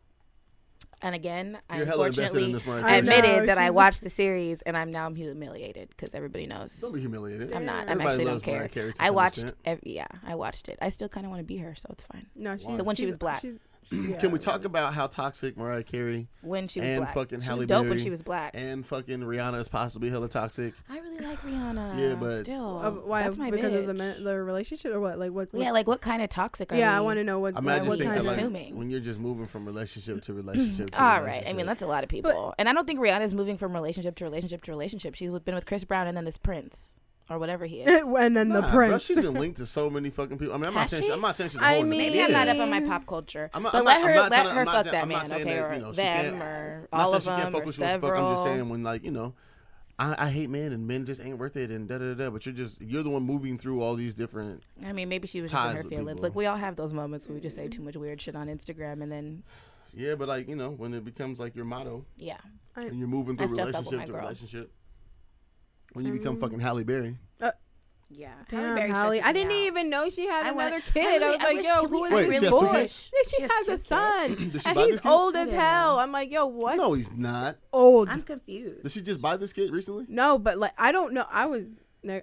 and again, I You're hella invested in unfortunately I Carey. know, admitted that I watched the series and I'm now humiliated because everybody knows. Don't be humiliated. I'm not. I Everybody actually don't loves Mariah care. I watched. Every, yeah, I watched it. I still kind of want to be her, so it's fine. No, she's The one she was black. she's- Can we talk about how toxic Mariah Carey When she was And black, fucking she Halle was dope when she was black. and fucking Rihanna is possibly hella toxic? I really like Rihanna. Yeah, but- still, Uh, why? that's my because bitch. of the men, the relationship or what? Like what? yeah, like what kind of toxic are you? Yeah, I want to know what. I mean, I what just think kind of- like Assuming. when you're just moving from relationship to relationship to All right. I mean, that's a lot of people. and I don't think Rihanna's moving from relationship to relationship to relationship. She's been with Chris Brown and then this Prince or whatever he is. and then the Nah, bro, prince. she's been linked to so many fucking people. I mean, I'm not saying she? she, I'm not saying she's a I whore mean- Maybe I'm not up on my pop culture, I'm not- but I'm let not- her I'm not let trying to- her fuck saying- that man, okay, that, or you know, she them, can't- or all of she can't them, fuck or with you fuck. several. I'm just saying when like you know, I, I hate men and men just ain't worth it and da da da. Da. But you're just you're the one moving through all these different. I mean, maybe she was just in her feelings. people. Like we all have those moments where we just say too much weird shit on Instagram, and then Yeah, but like you know, when it becomes like your motto yeah, and you're moving through still fuck with relationship to girl. relationship. When you become Um, fucking Halle Berry. yeah. Damn, Halle. I didn't even know she had I another I kid. I, really- was I like, wish- yo, can we- who is Wait, this she boy? two Yeah, she, She has has a son, Did and he's old as hell. know. I'm like, yo, what? No, he's not. old. I'm confused. Did she just buy this kid recently? No, but like I don't know. I was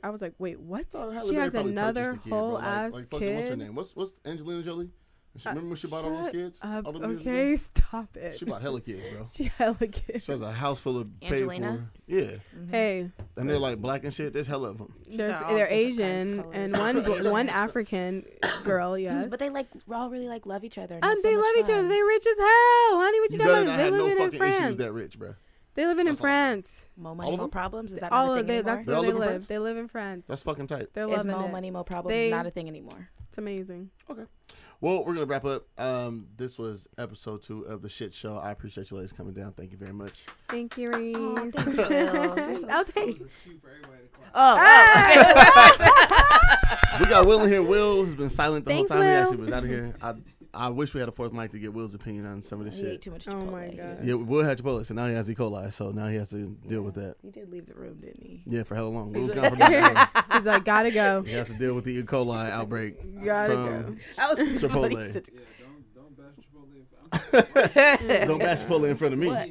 I was like, wait, what? Oh, she Berry has another kid, whole Like- ass like fucking, What's her name? What's what's Angelina Jolie? She- Uh, Remember when she bought all those shut kids? up. all them years ago? okay, stop it. She bought hella kids, bro. She hella kids. She has a house full of paid Angelina? for. Yeah, Mm-hmm. Hey, and they're like black and shit. There's hella of them. there's got they're different kinds of Asian and one one African girl. Yes, But they like we all really like love each other. And, um, have so they much love each other. fun. They rich as hell, honey. What you, You talking about? They have no in fucking France. issues that rich, bro. They living in That's all. France. Mo money, of mo problems. Is that All not a of thing they, anymore? that's They where they live in. France? They live in France. That's fucking tight. They're Is loving mo it. money, mo problems They- not a thing anymore? It's amazing. Okay. Well, we're gonna wrap up. Um, this was episode two of the shit show. I appreciate you ladies coming down. Thank you very much. Thank you, Reese. Oh, thank you, so oh, thank It was a cue for everybody to clap. Oh, Ah! We got Will in here. Will has been silent the Thanks, whole time. He actually was out of here. I I wish we had a fourth mic to get Will's opinion on some of this he ate shit. too much Oh Chipotle. my God. Yeah, Will had Chipotle, so now he has E. coli. So now he has to deal with that. He did leave the room, didn't he? Yeah, for hella long. Will's gone for about an hour. He's like, gotta go. He has to deal with the E. coli outbreak. Gotta from I was Chipotle. Yeah, don't don't bash Chipotle. I'm- Don't bash Chipotle in front of me. What?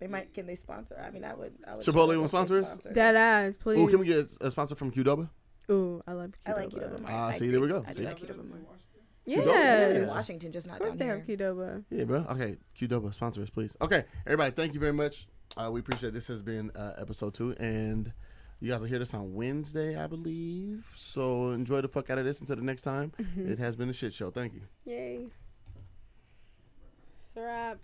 They might. Can they sponsor? I mean, I would. I would Chipotle love will sponsor us? Dead ass, please. Oh, can we get a sponsor from Qdoba? Ooh, I love I like Qdoba. Qdoba. more. Ah, I see, there we go. I do See? like Qdoba more. Qdoba? Yes. Washington, just not Of course down they here. have Qdoba. Yeah, bro. Okay, Qdoba sponsor us, please. Okay, everybody, thank you very much. Uh, we appreciate this has been uh, episode two, and you guys will hear this on Wednesday, I believe. So enjoy the fuck out of this until the next time. It has been a shit show. Thank you. Yay. It's a wrap.